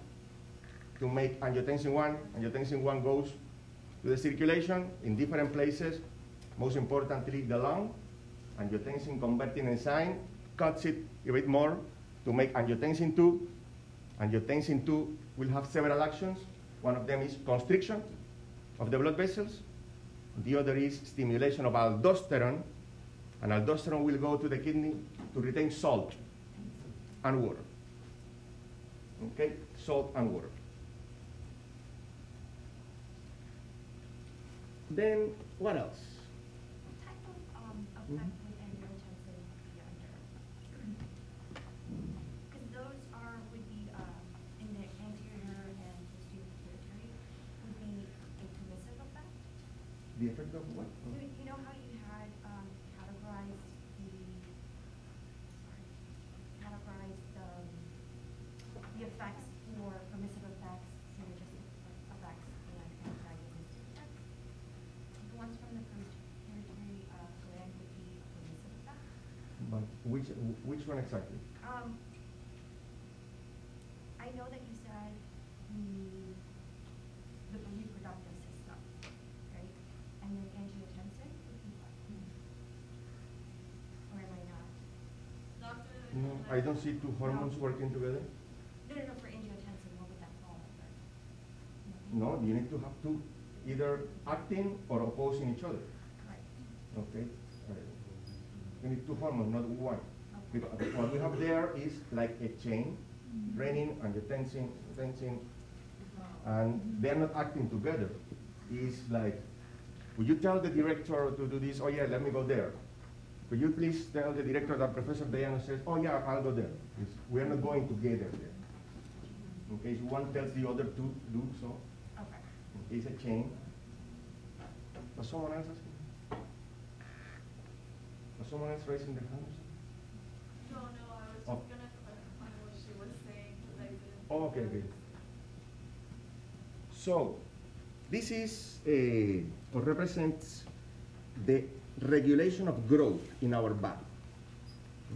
to make angiotensin 1, angiotensin 1 goes to the circulation in different places, most importantly the lung, angiotensin converting enzyme cuts it a bit more to make angiotensin 2. Angiotensin 2 will have several actions. One of them is constriction of the blood vessels. The other is stimulation of aldosterone, and aldosterone will go to the kidney to retain salt and water. Okay, salt and water. Then what else? What type of, um, Mhm. effect be under? Because those are, would be, uh, in the anterior and posterior pituitary, would be a permissive effect? The effect of what? You, you know how you had, um, categorized the, sorry, categorized the, the effects for permissive effects, synergistic effects, and antagonistic effects? The ones from the pituitary, uh, gland would be a permissive effect. But which, which one exactly? Um, I know that you said the, the reproductive system, right? And then angiotensin would be what? Or am I not? No, I don't see two hormones working together. No, no, no, for angiotensin, what would that fall under? No, you need to have two, either acting or opposing each other. Right, Okay? You need two hormones, not one. Because what we have there is like a chain, renin, angiotensin, angiotensin, and they're not acting together. It's like, would you tell the director to do this? Oh yeah, let me go there. Could you please tell the director that Professor Diana says, oh yeah, I'll go there. It's- we are not going together there. In case one tells the other to do so, Okay. it's a chain. Was someone else asking? Was someone else raising their hand? No, no, I was Oh. gonna clarify what she was saying, because I didn't. Oh, okay, good. So, this is a, or represents the regulation of growth in our body.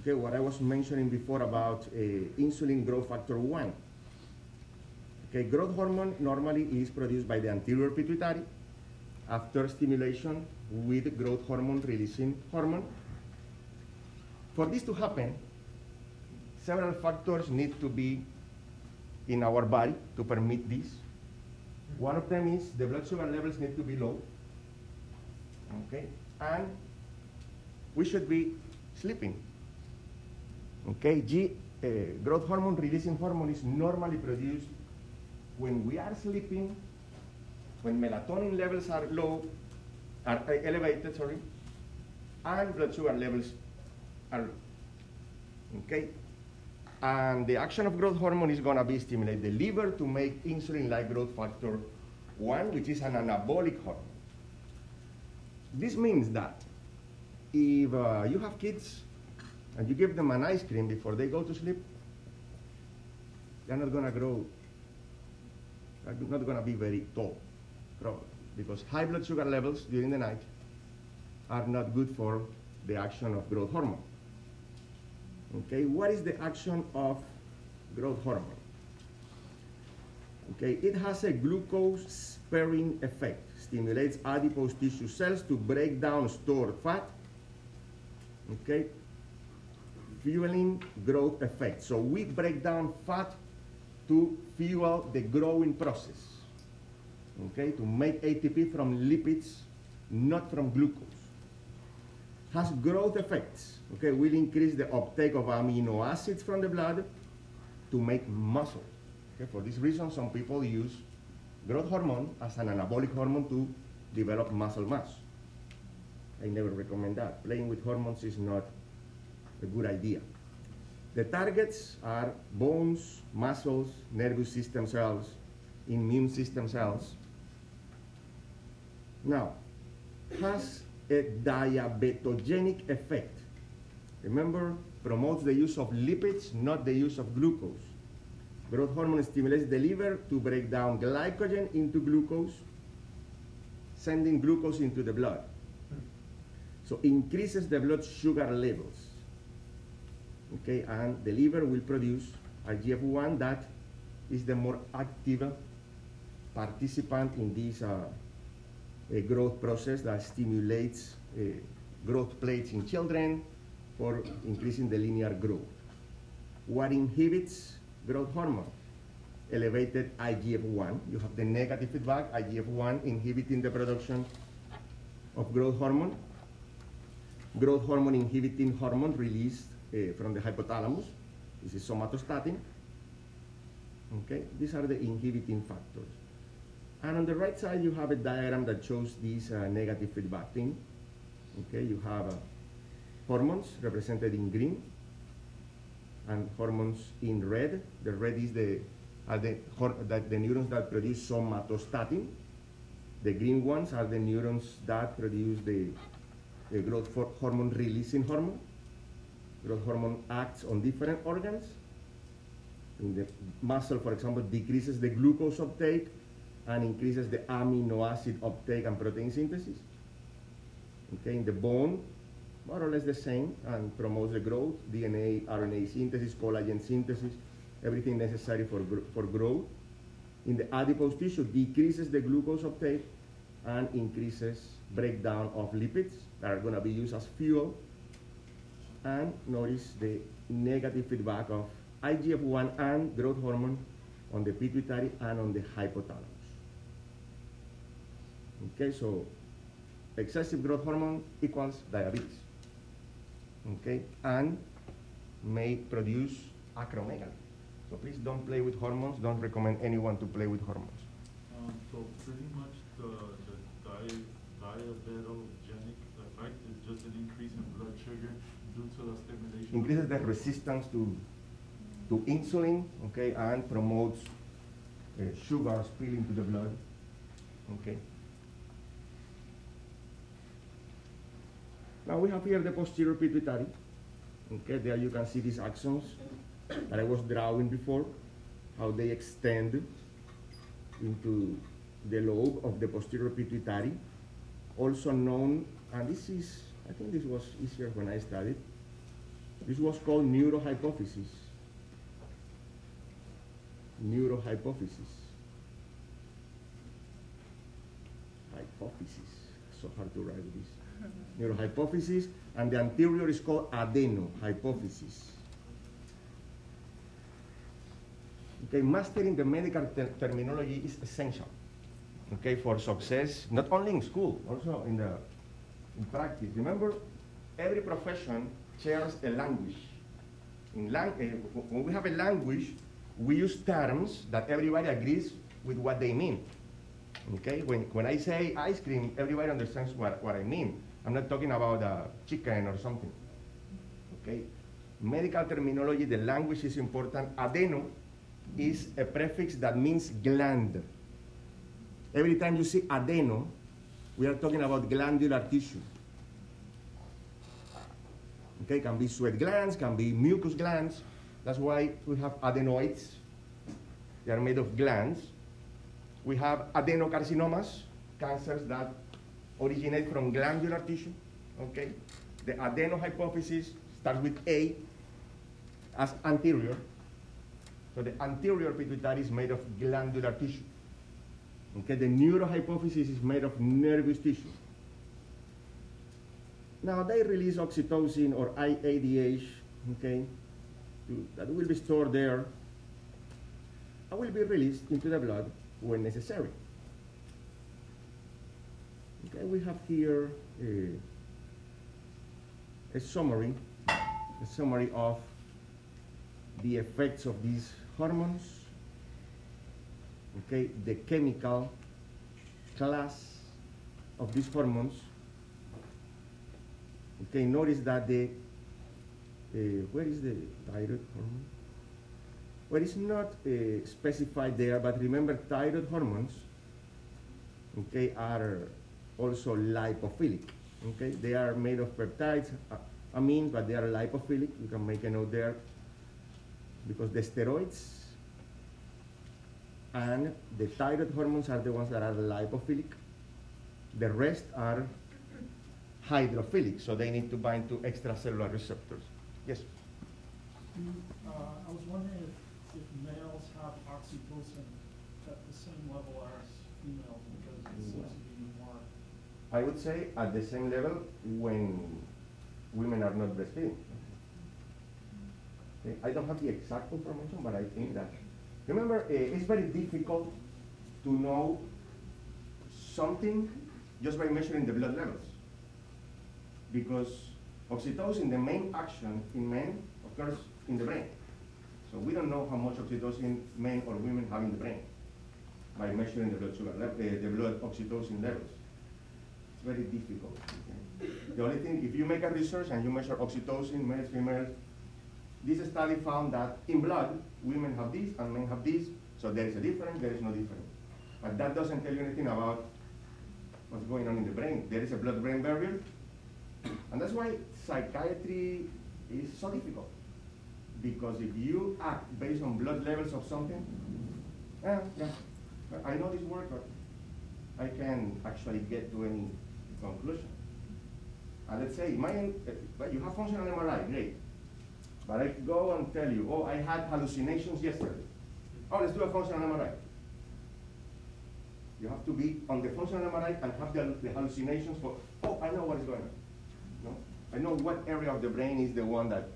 Okay, what I was mentioning before about uh, insulin growth factor 1. Okay, growth hormone normally is produced by the anterior pituitary after stimulation with growth hormone releasing hormone. For this to happen, several factors need to be in our body to permit this. One of them is the blood sugar levels need to be low. Okay? And we should be sleeping. Okay? G, uh, growth hormone releasing hormone is normally produced when we are sleeping, when melatonin levels are low, are uh, elevated, sorry, and blood sugar levels are. Okay? And the action of growth hormone is to be stimulate the liver to make insulin-like growth factor 1, which is an anabolic hormone. This means that if uh, you have kids and you give them an ice cream before they go to sleep, they're not to grow, they're not to be very tall, probably, because high blood sugar levels during the night are not good for the action of growth hormone. Okay, what is the action of growth hormone? Okay, it has a glucose sparing effect, stimulates adipose tissue cells to break down stored fat, okay, fueling growth effect. So we break down fat to fuel the growing process, okay, to make ATP from lipids, not from glucose. Has growth effects, okay, will increase the uptake of amino acids from the blood to make muscle. Okay, for this reason, some people use growth hormone as an anabolic hormone to develop muscle mass. I never recommend that. Playing with hormones is not a good idea. The targets are bones, muscles, nervous system cells, immune system cells. Now, has a diabetogenic effect. Remember, promotes the use of lipids, not the use of glucose. Growth hormone stimulates the liver to break down glycogen into glucose, sending glucose into the blood. So increases the blood sugar levels. Okay, and the liver will produce IGF-1 that is the more active participant in this uh, uh, growth process that stimulates uh, growth plates in children for increasing the linear growth. What inhibits growth hormone? Elevated IGF-1. You have the negative feedback, IGF-1 inhibiting the production of growth hormone. Growth hormone inhibiting hormone released uh, from the hypothalamus. This is somatostatin. Okay, these are the inhibiting factors. And on the right side, you have a diagram that shows this uh, negative feedback thing. Okay, you have uh, hormones represented in green and hormones in red. The red is the, are the, that the neurons that produce somatostatin. The green ones are the neurons that produce the, the growth hormone releasing hormone. Growth hormone acts on different organs. In the muscle, for example, decreases the glucose uptake and increases the amino acid uptake and protein synthesis. Okay, in the bone, more or less the same, and promotes the growth, DNA, RNA synthesis, collagen synthesis, everything necessary for, for growth. In the adipose tissue, decreases the glucose uptake and increases breakdown of lipids that are going to be used as fuel. And notice the negative feedback of IGF-1 and growth hormone on the pituitary and on the hypothalamus. Okay, so excessive growth hormone equals diabetes. Okay, and may produce acromegaly. So please don't play with hormones. Don't recommend anyone to play with hormones. Um, so pretty much the, the di diabetogenic effect is just an increase in blood sugar due to the stimulation. Increases the resistance to to insulin, okay, and promotes uh, sugar spilling to the blood, okay. Now we have here the posterior pituitary. Okay, there you can see these axons that I was drawing before, how they extend into the lobe of the posterior pituitary, also known, and this is, I think this was easier when I studied, this was called neurohypophysis. Neurohypophysis. Hypophysis, so hard to write this neurohypophysis, and the anterior is called adenohypophysis. Okay, mastering the medical ter terminology is essential. Okay, for success, not only in school, also in the in practice. Remember, every profession shares a language. In lang uh, when we have a language, we use terms that everybody agrees with what they mean. Okay, when, when I say ice cream, everybody understands what, what I mean. I'm not talking about uh, chicken or something. Okay? Medical terminology, the language is important. Adeno is a prefix that means gland. Every time you see adeno, we are talking about glandular tissue. Okay, can be sweat glands, can be mucus glands. That's why we have adenoids. They are made of glands. We have adenocarcinomas, cancers that originate from glandular tissue, okay? the adeno hypophysis starts with A as anterior. So the anterior pituitary is made of glandular tissue. Okay, the neurohypophysis is made of nervous tissue. Now they release oxytocin or IADH, okay, to, that will be stored there and will be released into the blood when necessary. Okay, we have here a, a summary, a summary of the effects of these hormones, okay, the chemical class of these hormones. Okay, notice that the, uh, where is the thyroid hormone? Well, it's not uh, specified there, but remember thyroid hormones, okay, are also lipophilic, okay? They are made of peptides, uh, amines, but they are lipophilic. You can make a note there because the steroids and the thyroid hormones are the ones that are lipophilic. The rest are hydrophilic, so they need to bind to extracellular receptors. Yes? Uh, I was wondering if, if males have oxytocin at the same level as females, because it seems to be more. I would say at the same level when women are not breastfeeding. Okay, I don't have the exact information, but I think that. Remember, uh, it's very difficult to know something just by measuring the blood levels. Because oxytocin, the main action in men occurs in the brain. So we don't know how much oxytocin men or women have in the brain by measuring the blood sugar, uh, the blood oxytocin levels. Very difficult. The only thing, if you make a research and you measure oxytocin, males, females, this study found that in blood, women have this and men have this, so there is a difference, there is no difference. But that doesn't tell you anything about what's going on in the brain. There is a blood-brain barrier, and that's why psychiatry is so difficult. Because if you act based on blood levels of something, eh, yeah, I know this work, but I can actually get to any conclusion. And let's say, my, you have functional MRI, great. But I go and tell you, oh, I had hallucinations yesterday. Oh, let's do a functional MRI. You have to be on the functional MRI and have the, the hallucinations for, oh, I know what is going on. No? I know what area of the brain is the one that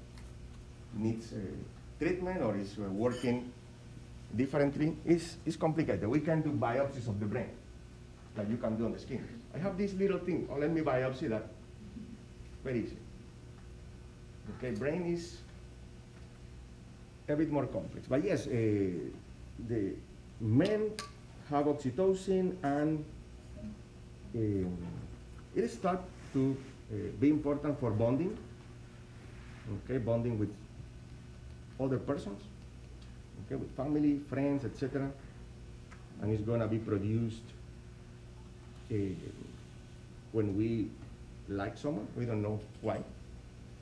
needs uh, treatment or is uh, working differently. It's, it's complicated. We can do biopsies of the brain, like you can do on the skin. I have this little thing. Oh, let me biopsy that. Very easy. Okay, brain is a bit more complex. But yes, uh, the men have oxytocin and um, it is thought to uh, be important for bonding, okay, bonding with other persons, okay, with family, friends, etc. And it's gonna be produced uh, when we like someone, we don't know why.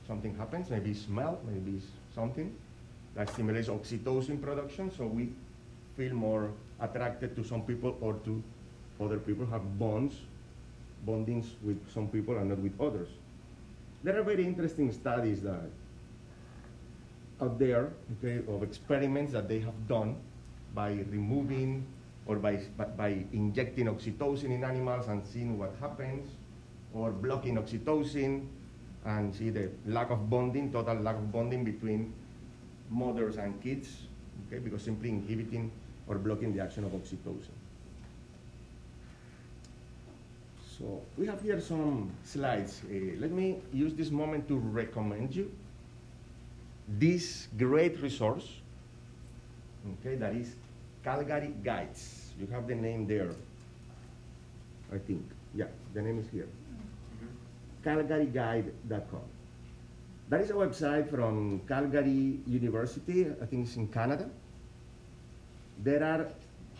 Something happens, maybe smell, maybe something that stimulates oxytocin production, so we feel more attracted to some people or to other people, have bonds, bondings with some people and not with others. There are very interesting studies that out there, okay, of experiments that they have done by removing or by, by, by injecting oxytocin in animals and seeing what happens, or blocking oxytocin and see the lack of bonding, total lack of bonding between mothers and kids, okay, because simply inhibiting or blocking the action of oxytocin. So we have here some slides. Uh, let me use this moment to recommend you this great resource, okay, that is Calgary Guides. You have the name there, I think. Yeah, the name is here. CalgaryGuide.com. That is a website from Calgary University, I think it's in Canada. There are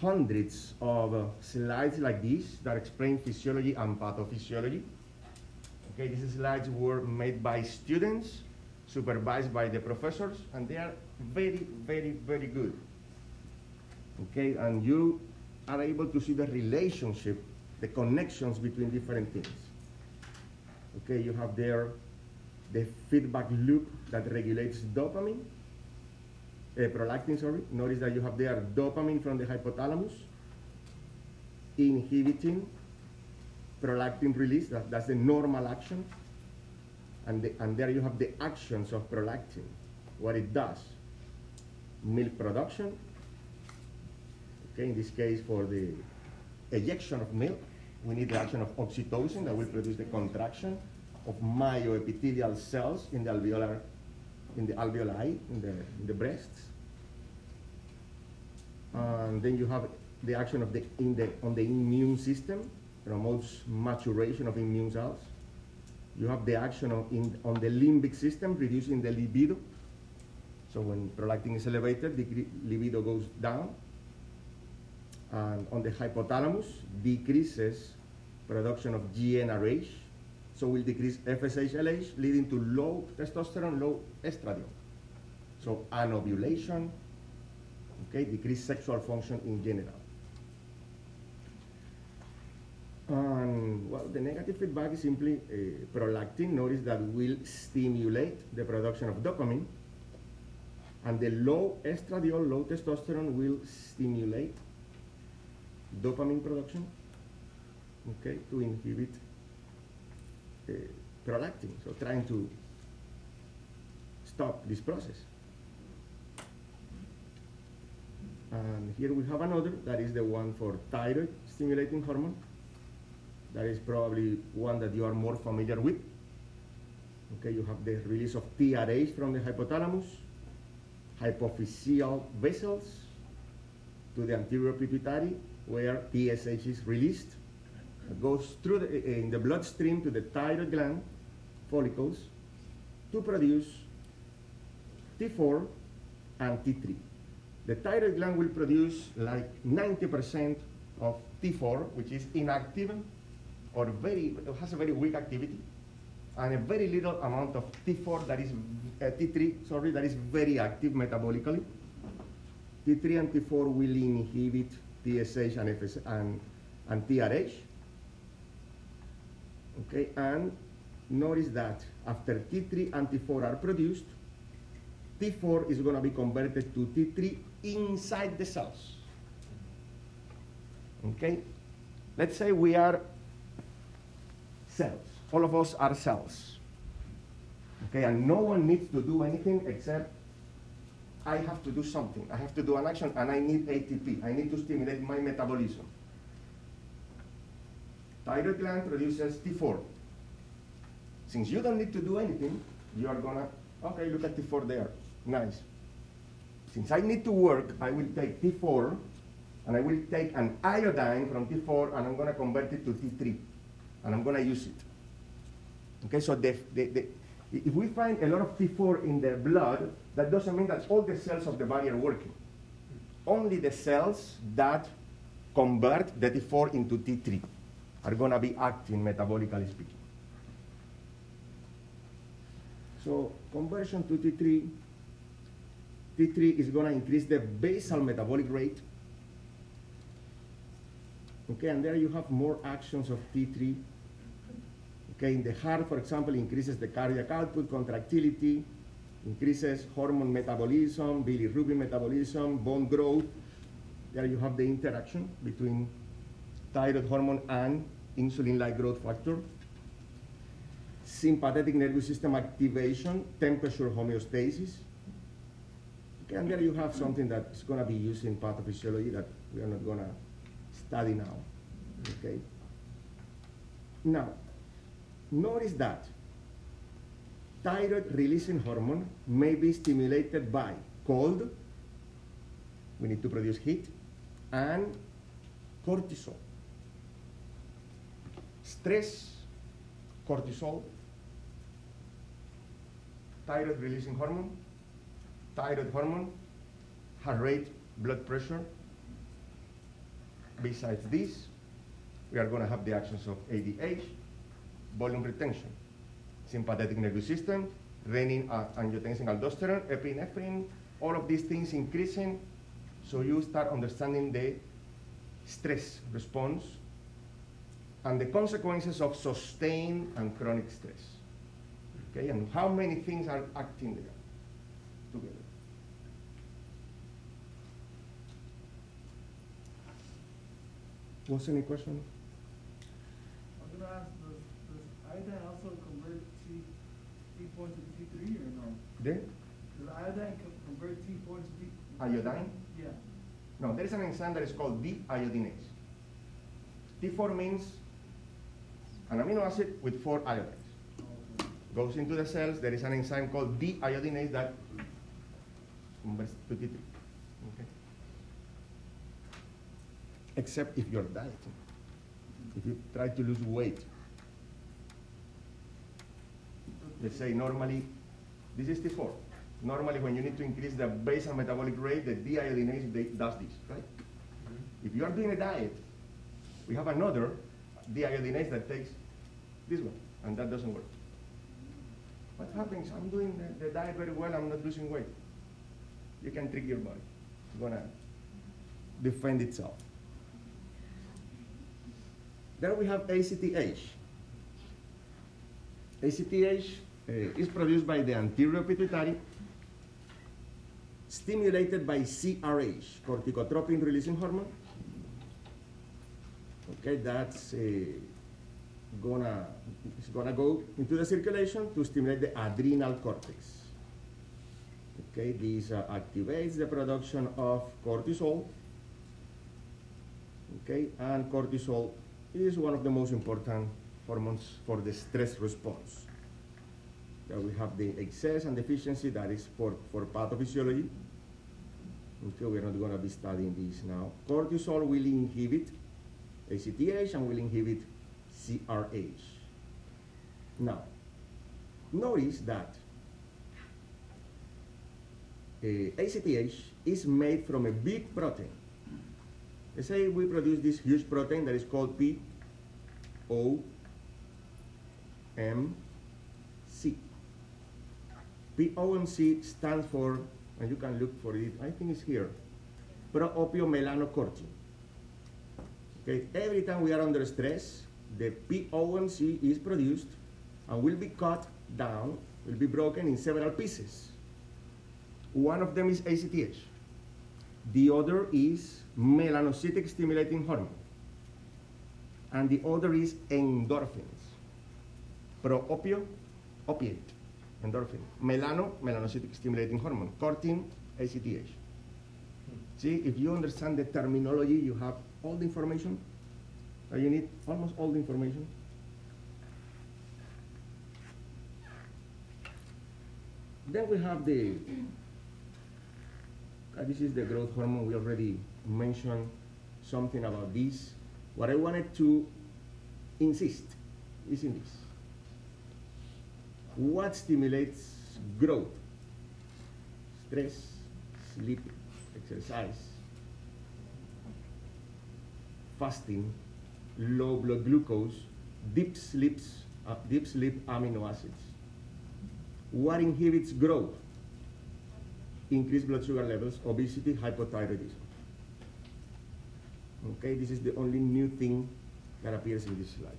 hundreds of uh, slides like this that explain physiology and pathophysiology. Okay, these slides were made by students, supervised by the professors, and they are very, very, very good. Okay, and you are able to see the relationship, the connections between different things. Okay, you have there the feedback loop that regulates dopamine, uh, prolactin, sorry. Notice that you have there dopamine from the hypothalamus inhibiting prolactin release, that, that's the normal action. And, the, and there you have the actions of prolactin, what it does. Milk production, okay, in this case for the ejection of milk, we need the action of oxytocin that will produce the contraction of myoepithelial cells in the alveolar, in the alveoli, in the, in the breasts. And then you have the action of the, in the, on the immune system, promotes maturation of immune cells. You have the action of in, on the limbic system, reducing the libido. So when prolactin is elevated, the libido goes down. And on the hypothalamus, decreases production of GnRH, so will decrease FSH-LH, leading to low testosterone, low estradiol. So anovulation, okay, decreased sexual function in general. And well, the negative feedback is simply uh, prolactin. Notice that will stimulate the production of dopamine, and the low estradiol, low testosterone will stimulate dopamine production, okay, to inhibit uh, prolactin. So trying to stop this process. And here we have another, that is the one for thyroid stimulating hormone. That is probably one that you are more familiar with. Okay, you have the release of TRH from the hypothalamus, hypophyseal vessels to the anterior pituitary, where TSH is released. Goes through the, in the bloodstream to the thyroid gland follicles to produce T4 and T3. The thyroid gland will produce like 90% of T4, which is inactive or very, has a very weak activity, and a very little amount of T4 that is, uh, T3, sorry, that is very active metabolically. T3 and T4 will inhibit TSH and, FS and, and TRH. Okay, and notice that after T3 and T4 are produced, T4 is going to be converted to T3 inside the cells. Okay? Let's say we are cells. All of us are cells. Okay, and no one needs to do anything except I have to do something. I have to do an action and I need ATP. I need to stimulate my metabolism. Thyroid gland produces T4. Since you don't need to do anything, you are gonna, okay, look at T4 there. Nice. Since I need to work, I will take T4 and I will take an iodine from T4 and I'm gonna convert it to T3 and I'm gonna use it. Okay, so the, the, the, if we find a lot of T4 in the blood, that doesn't mean that all the cells of the body are working. Only the cells that convert the T4 into T3 are going to be acting metabolically speaking. So conversion to T3, T3 is going to increase the basal metabolic rate. Okay, and there you have more actions of T3 Okay, in the heart, for example, increases the cardiac output, contractility, increases hormone metabolism, bilirubin metabolism, bone growth. There you have the interaction between thyroid hormone and insulin-like growth factor. Sympathetic nervous system activation, temperature homeostasis. Okay, and there you have something that's going to be used in pathophysiology that we are not going to study now. Okay. Now, Notice that thyroid releasing hormone may be stimulated by cold, we need to produce heat, and cortisol. Stress, cortisol, thyroid releasing hormone, thyroid hormone, heart rate, blood pressure. Besides this, we are going to have the actions of ADH, volume retention, sympathetic nervous system, renin, uh, angiotensin, aldosterone, epinephrine, all of these things increasing. So you start understanding the stress response and the consequences of sustained and chronic stress. Okay, and how many things are acting there together? Was any question? I'm gonna ask, does, does also convert T, T four to T three or no? Then Does iodine co- convert T four to T? iodine? Yeah. No, there is an enzyme that is called deiodinase. T4 means an amino acid with four iodines. Okay. Goes into the cells, there is an enzyme called deiodinase that converts to T3. Okay? Except if you're dieting. If you try to lose weight. Let's say normally, this is T4. Normally when you need to increase the basal metabolic rate, the deiodinase they- does this, right? If you are doing a diet, we have another deiodinase that takes this one, and that doesn't work. What happens? I'm doing the, the diet very well, I'm not losing weight. You can trick your body. It's gonna defend itself. Then we have ACTH. ACTH is produced by the anterior pituitary, stimulated by CRH, corticotropin releasing hormone. Okay, that's uh, gonna it's gonna go into the circulation to stimulate the adrenal cortex. Okay, this uh, activates the production of cortisol. Okay, and cortisol is one of the most important hormones for the stress response. There we have the excess and deficiency that is for, for pathophysiology. Okay, we're not gonna be studying this now. Cortisol will inhibit ACTH and will inhibit CRH. Now, notice that uh, ACTH is made from a big protein. Let's say we produce this huge protein that is called P O M. POMC stands for, and you can look for it, I think it's here, pro-opiomelanocortin. Okay, every time we are under stress, the POMC is produced and will be cut down, will be broken in several pieces. One of them is ACTH. The other is melanocytic stimulating hormone. And the other is endorphins. Pro-opio, opiate, endorphin. Melano, melanocytic stimulating hormone. Cortin, ACTH. See, if you understand the terminology, you have all the information. You need almost all the information. Then we have the, uh, this is the growth hormone. We already mentioned something about this. What I wanted to insist is in this. What stimulates growth? Stress, sleep, exercise, fasting, low blood glucose, deep sleeps, uh, deep sleep amino acids. What inhibits growth? Increased blood sugar levels, obesity, hypothyroidism. Okay, this is the only new thing that appears in this slide.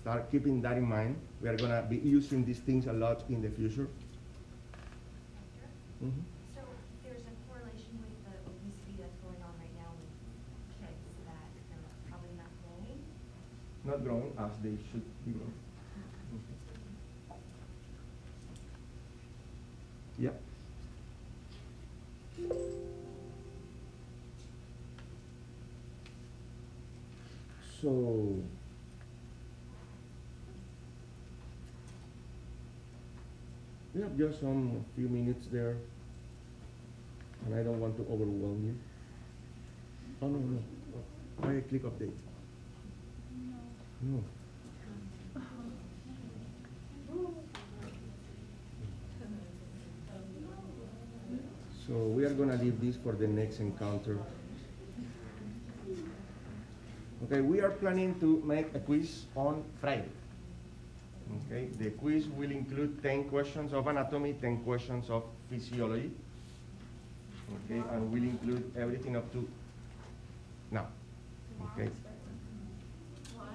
Start keeping that in mind. We are gonna be using these things a lot in the future. Mhm. So there's a correlation with the obesity that's going on right now with kids that they're probably not growing. Not growing as they should be growing. Yeah. So we have just some few minutes there, and I don't want to overwhelm you. Oh no no, why click update? No. So we are gonna leave this for the next encounter. Okay, we are planning to make a quiz on Friday. Okay, the quiz will include 10 questions of anatomy, 10 questions of physiology. Okay, and will include everything up to now. Okay. What?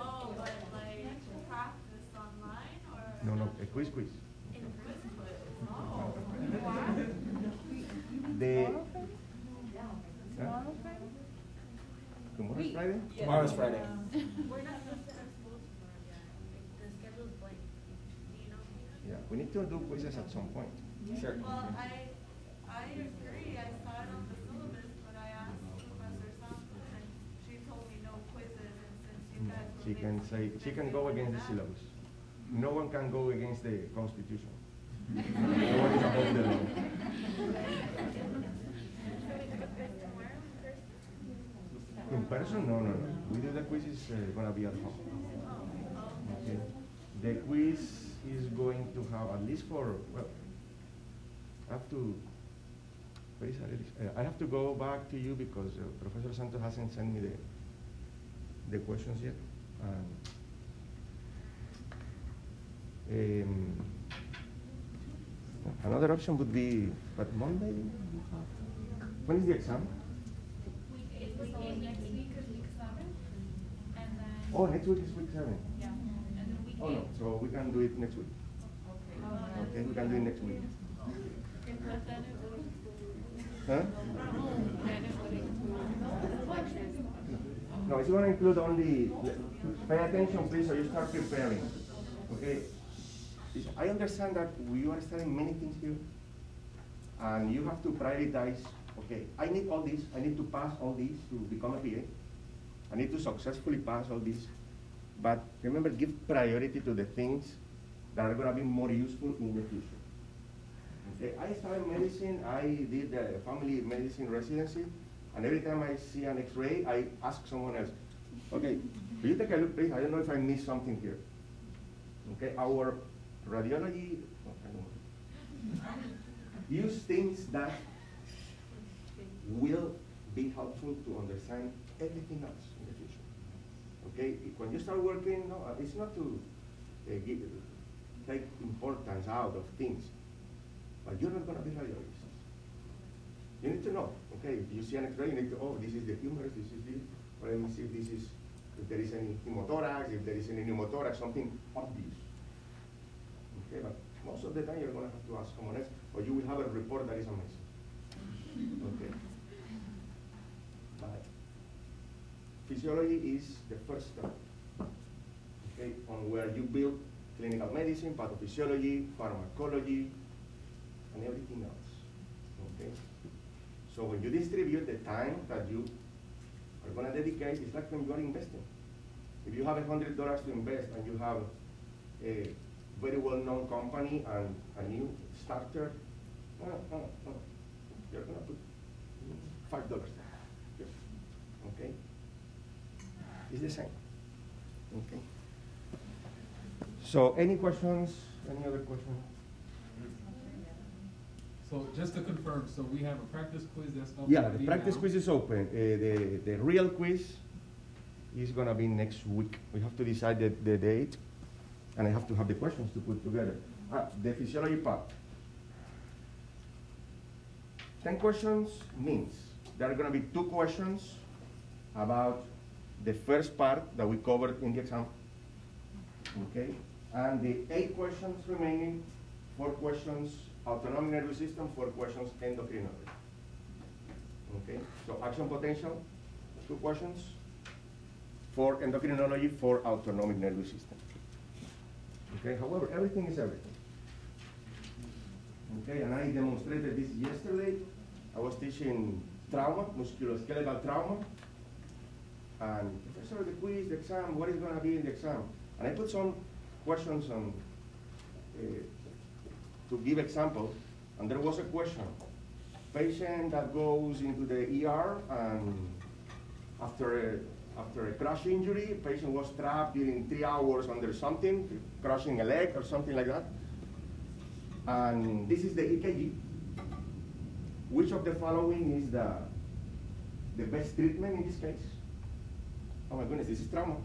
Oh, but like practice online? No, no, a quiz, quiz. In prison, but no. The, Tomorrow, huh? Tomorrow, Friday? tomorrow is Friday? Tomorrow's Friday. We're not supposed to have school tomorrow yet. Like, The schedule's blank. Do you know? Peter? Yeah, we need to do quizzes at some point. Sure. Well, I, I agree, I saw it on the syllabus, but I asked Professor Santos, and she told me no quizzes, and since you guys. She can say, she can go against the syllabus. No one can go against the constitution. No one is above the law. In person, no, no, no. We do the quiz is uh, gonna be at home. Okay. The quiz is going to have at least for, well, I have to, where is? Uh, I have to go back to you because uh, Professor Santos hasn't sent me the, the questions yet. Um, um, another option would be, but Monday, when is the exam? Week eight, week next week is week seven. Oh, next week is week seven. Yeah, and then week Oh, no, so we can do it next week. Okay, we can do it next week. Huh? No, it's gonna include only, pay attention please, or you start preparing, okay? I understand that you are studying many things here, and you have to prioritize, okay, I need all this, I need to pass all these to become a PA. I need to successfully pass all these, but remember, give priority to the things that are gonna be more useful in the future. Okay, I studied medicine, I did the family medicine residency, and every time I see an x-ray, I ask someone else, okay, will you take a look please? I don't know if I missed something here. Okay, our radiology, use things that will be helpful to understand everything else. Okay, when you start working, no, uh, it's not to uh, give, take importance out of things, but you're not gonna be radiologists. You need to know, okay, if you see an x-ray, you need to, oh, this is the humerus, this is this, or let me see if this is, if there is any hemothorax, if there is any pneumothorax, something obvious. Okay, but most of the time you're gonna have to ask someone else, or you will have a report that is amazing. Okay. physiology is the first step okay, on where you build clinical medicine, pathophysiology, pharmacology, and everything else. Okay? So when you distribute the time that you are going to dedicate, it's like when you are investing. If you have $100 to invest and you have a very well-known company and a new starter, uh, uh, uh, you're going to put $5 It's the same, okay? So any questions, any other questions? So just to confirm, so we have a practice quiz that's up. Yeah, the practice now. quiz is open. Uh, the, the real quiz is gonna be next week. We have to decide the, the date, and I have to have the questions to put together. Ah, the physiology part. Ten questions means there are gonna be two questions about the first part that we covered in the exam. Okay, and the eight questions remaining, four questions autonomic nervous system, four questions endocrinology. Okay, so action potential, two questions. For endocrinology, for autonomic nervous system. Okay, however, everything is everything. Okay, and I demonstrated this yesterday. I was teaching trauma, musculoskeletal trauma. And professor, the quiz, the exam, what is gonna be in the exam? And I put some questions on, uh, to give example, and there was a question. Patient that goes into the ER and after a, after a crash injury, patient was trapped during three hours under something, crushing a leg or something like that. And this is the EKG. Which of the following is the, the best treatment in this case? Oh my goodness, this is trauma.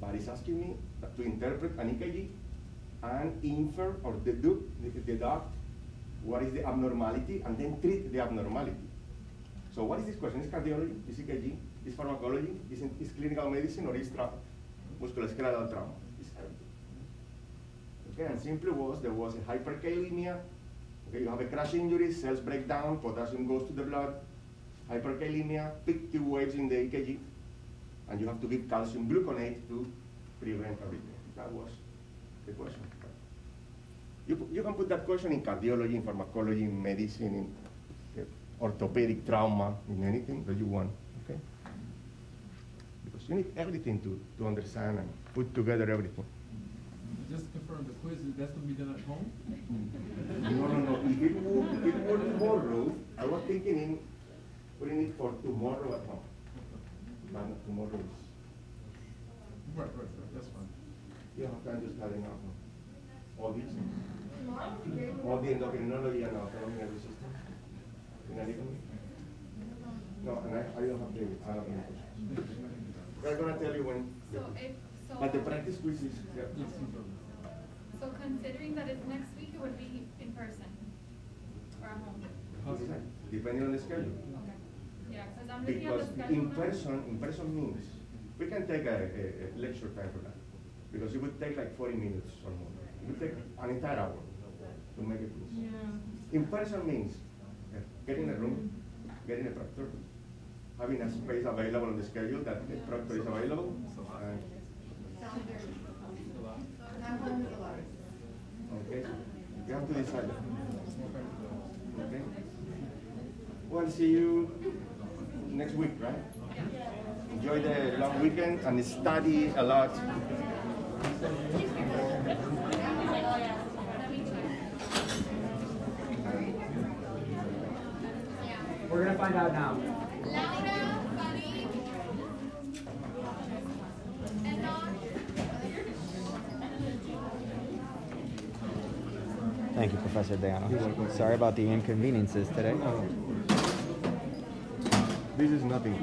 But it's asking me to interpret an EKG and infer or deduct, deduct what is the abnormality and then treat the abnormality. So what is this question? Is cardiology? Is EKG? Is pharmacology? Is, is clinical medicine or is tra musculoskeletal trauma? Okay, and simply was there was a hyperkalemia. Okay, you have a crash injury, cells break down, potassium goes to the blood, hyperkalemia, peak T waves in the EKG, and you have to give calcium gluconate to prevent arrhythmia. That was the question. You, you can put that question in cardiology, in pharmacology, in medicine, in uh, orthopedic trauma, in anything that you want. Okay? Because you need everything to, to understand and put together everything. Just to confirm, the quiz, that's gonna be done at home? No, no, no. If it were, if it were tomorrow, I was thinking in putting it for tomorrow at home. But not tomorrow is, Right, right, right, that's fine. you have time to study now. no? All these. All the endocrinology and autonomic nervous system. In anatomy. No, and I, I don't have the, I don't have any questions. We're gonna tell you when. So if, so. But the practice quiz is, yeah. Yes, no problem. So considering that it's next week, it would be in person or at home? Possible. Depending on the schedule. Yeah, because I'm at Because the schedule in person, in person means, we can take a, a, a lecture time for that. Because it would take like forty minutes or more. It would take an entire hour to make it quiz. Yeah. In person means uh, getting a room, getting a proctor, having a space available on the schedule that the proctor is available. and- Okay, you have to decide. Okay? Well, see you next week, right? Enjoy the long weekend and study a lot. We're gonna find out now. Laura, Farid, Thank you, Professor Dayano. Sorry about the inconveniences today. This is nothing.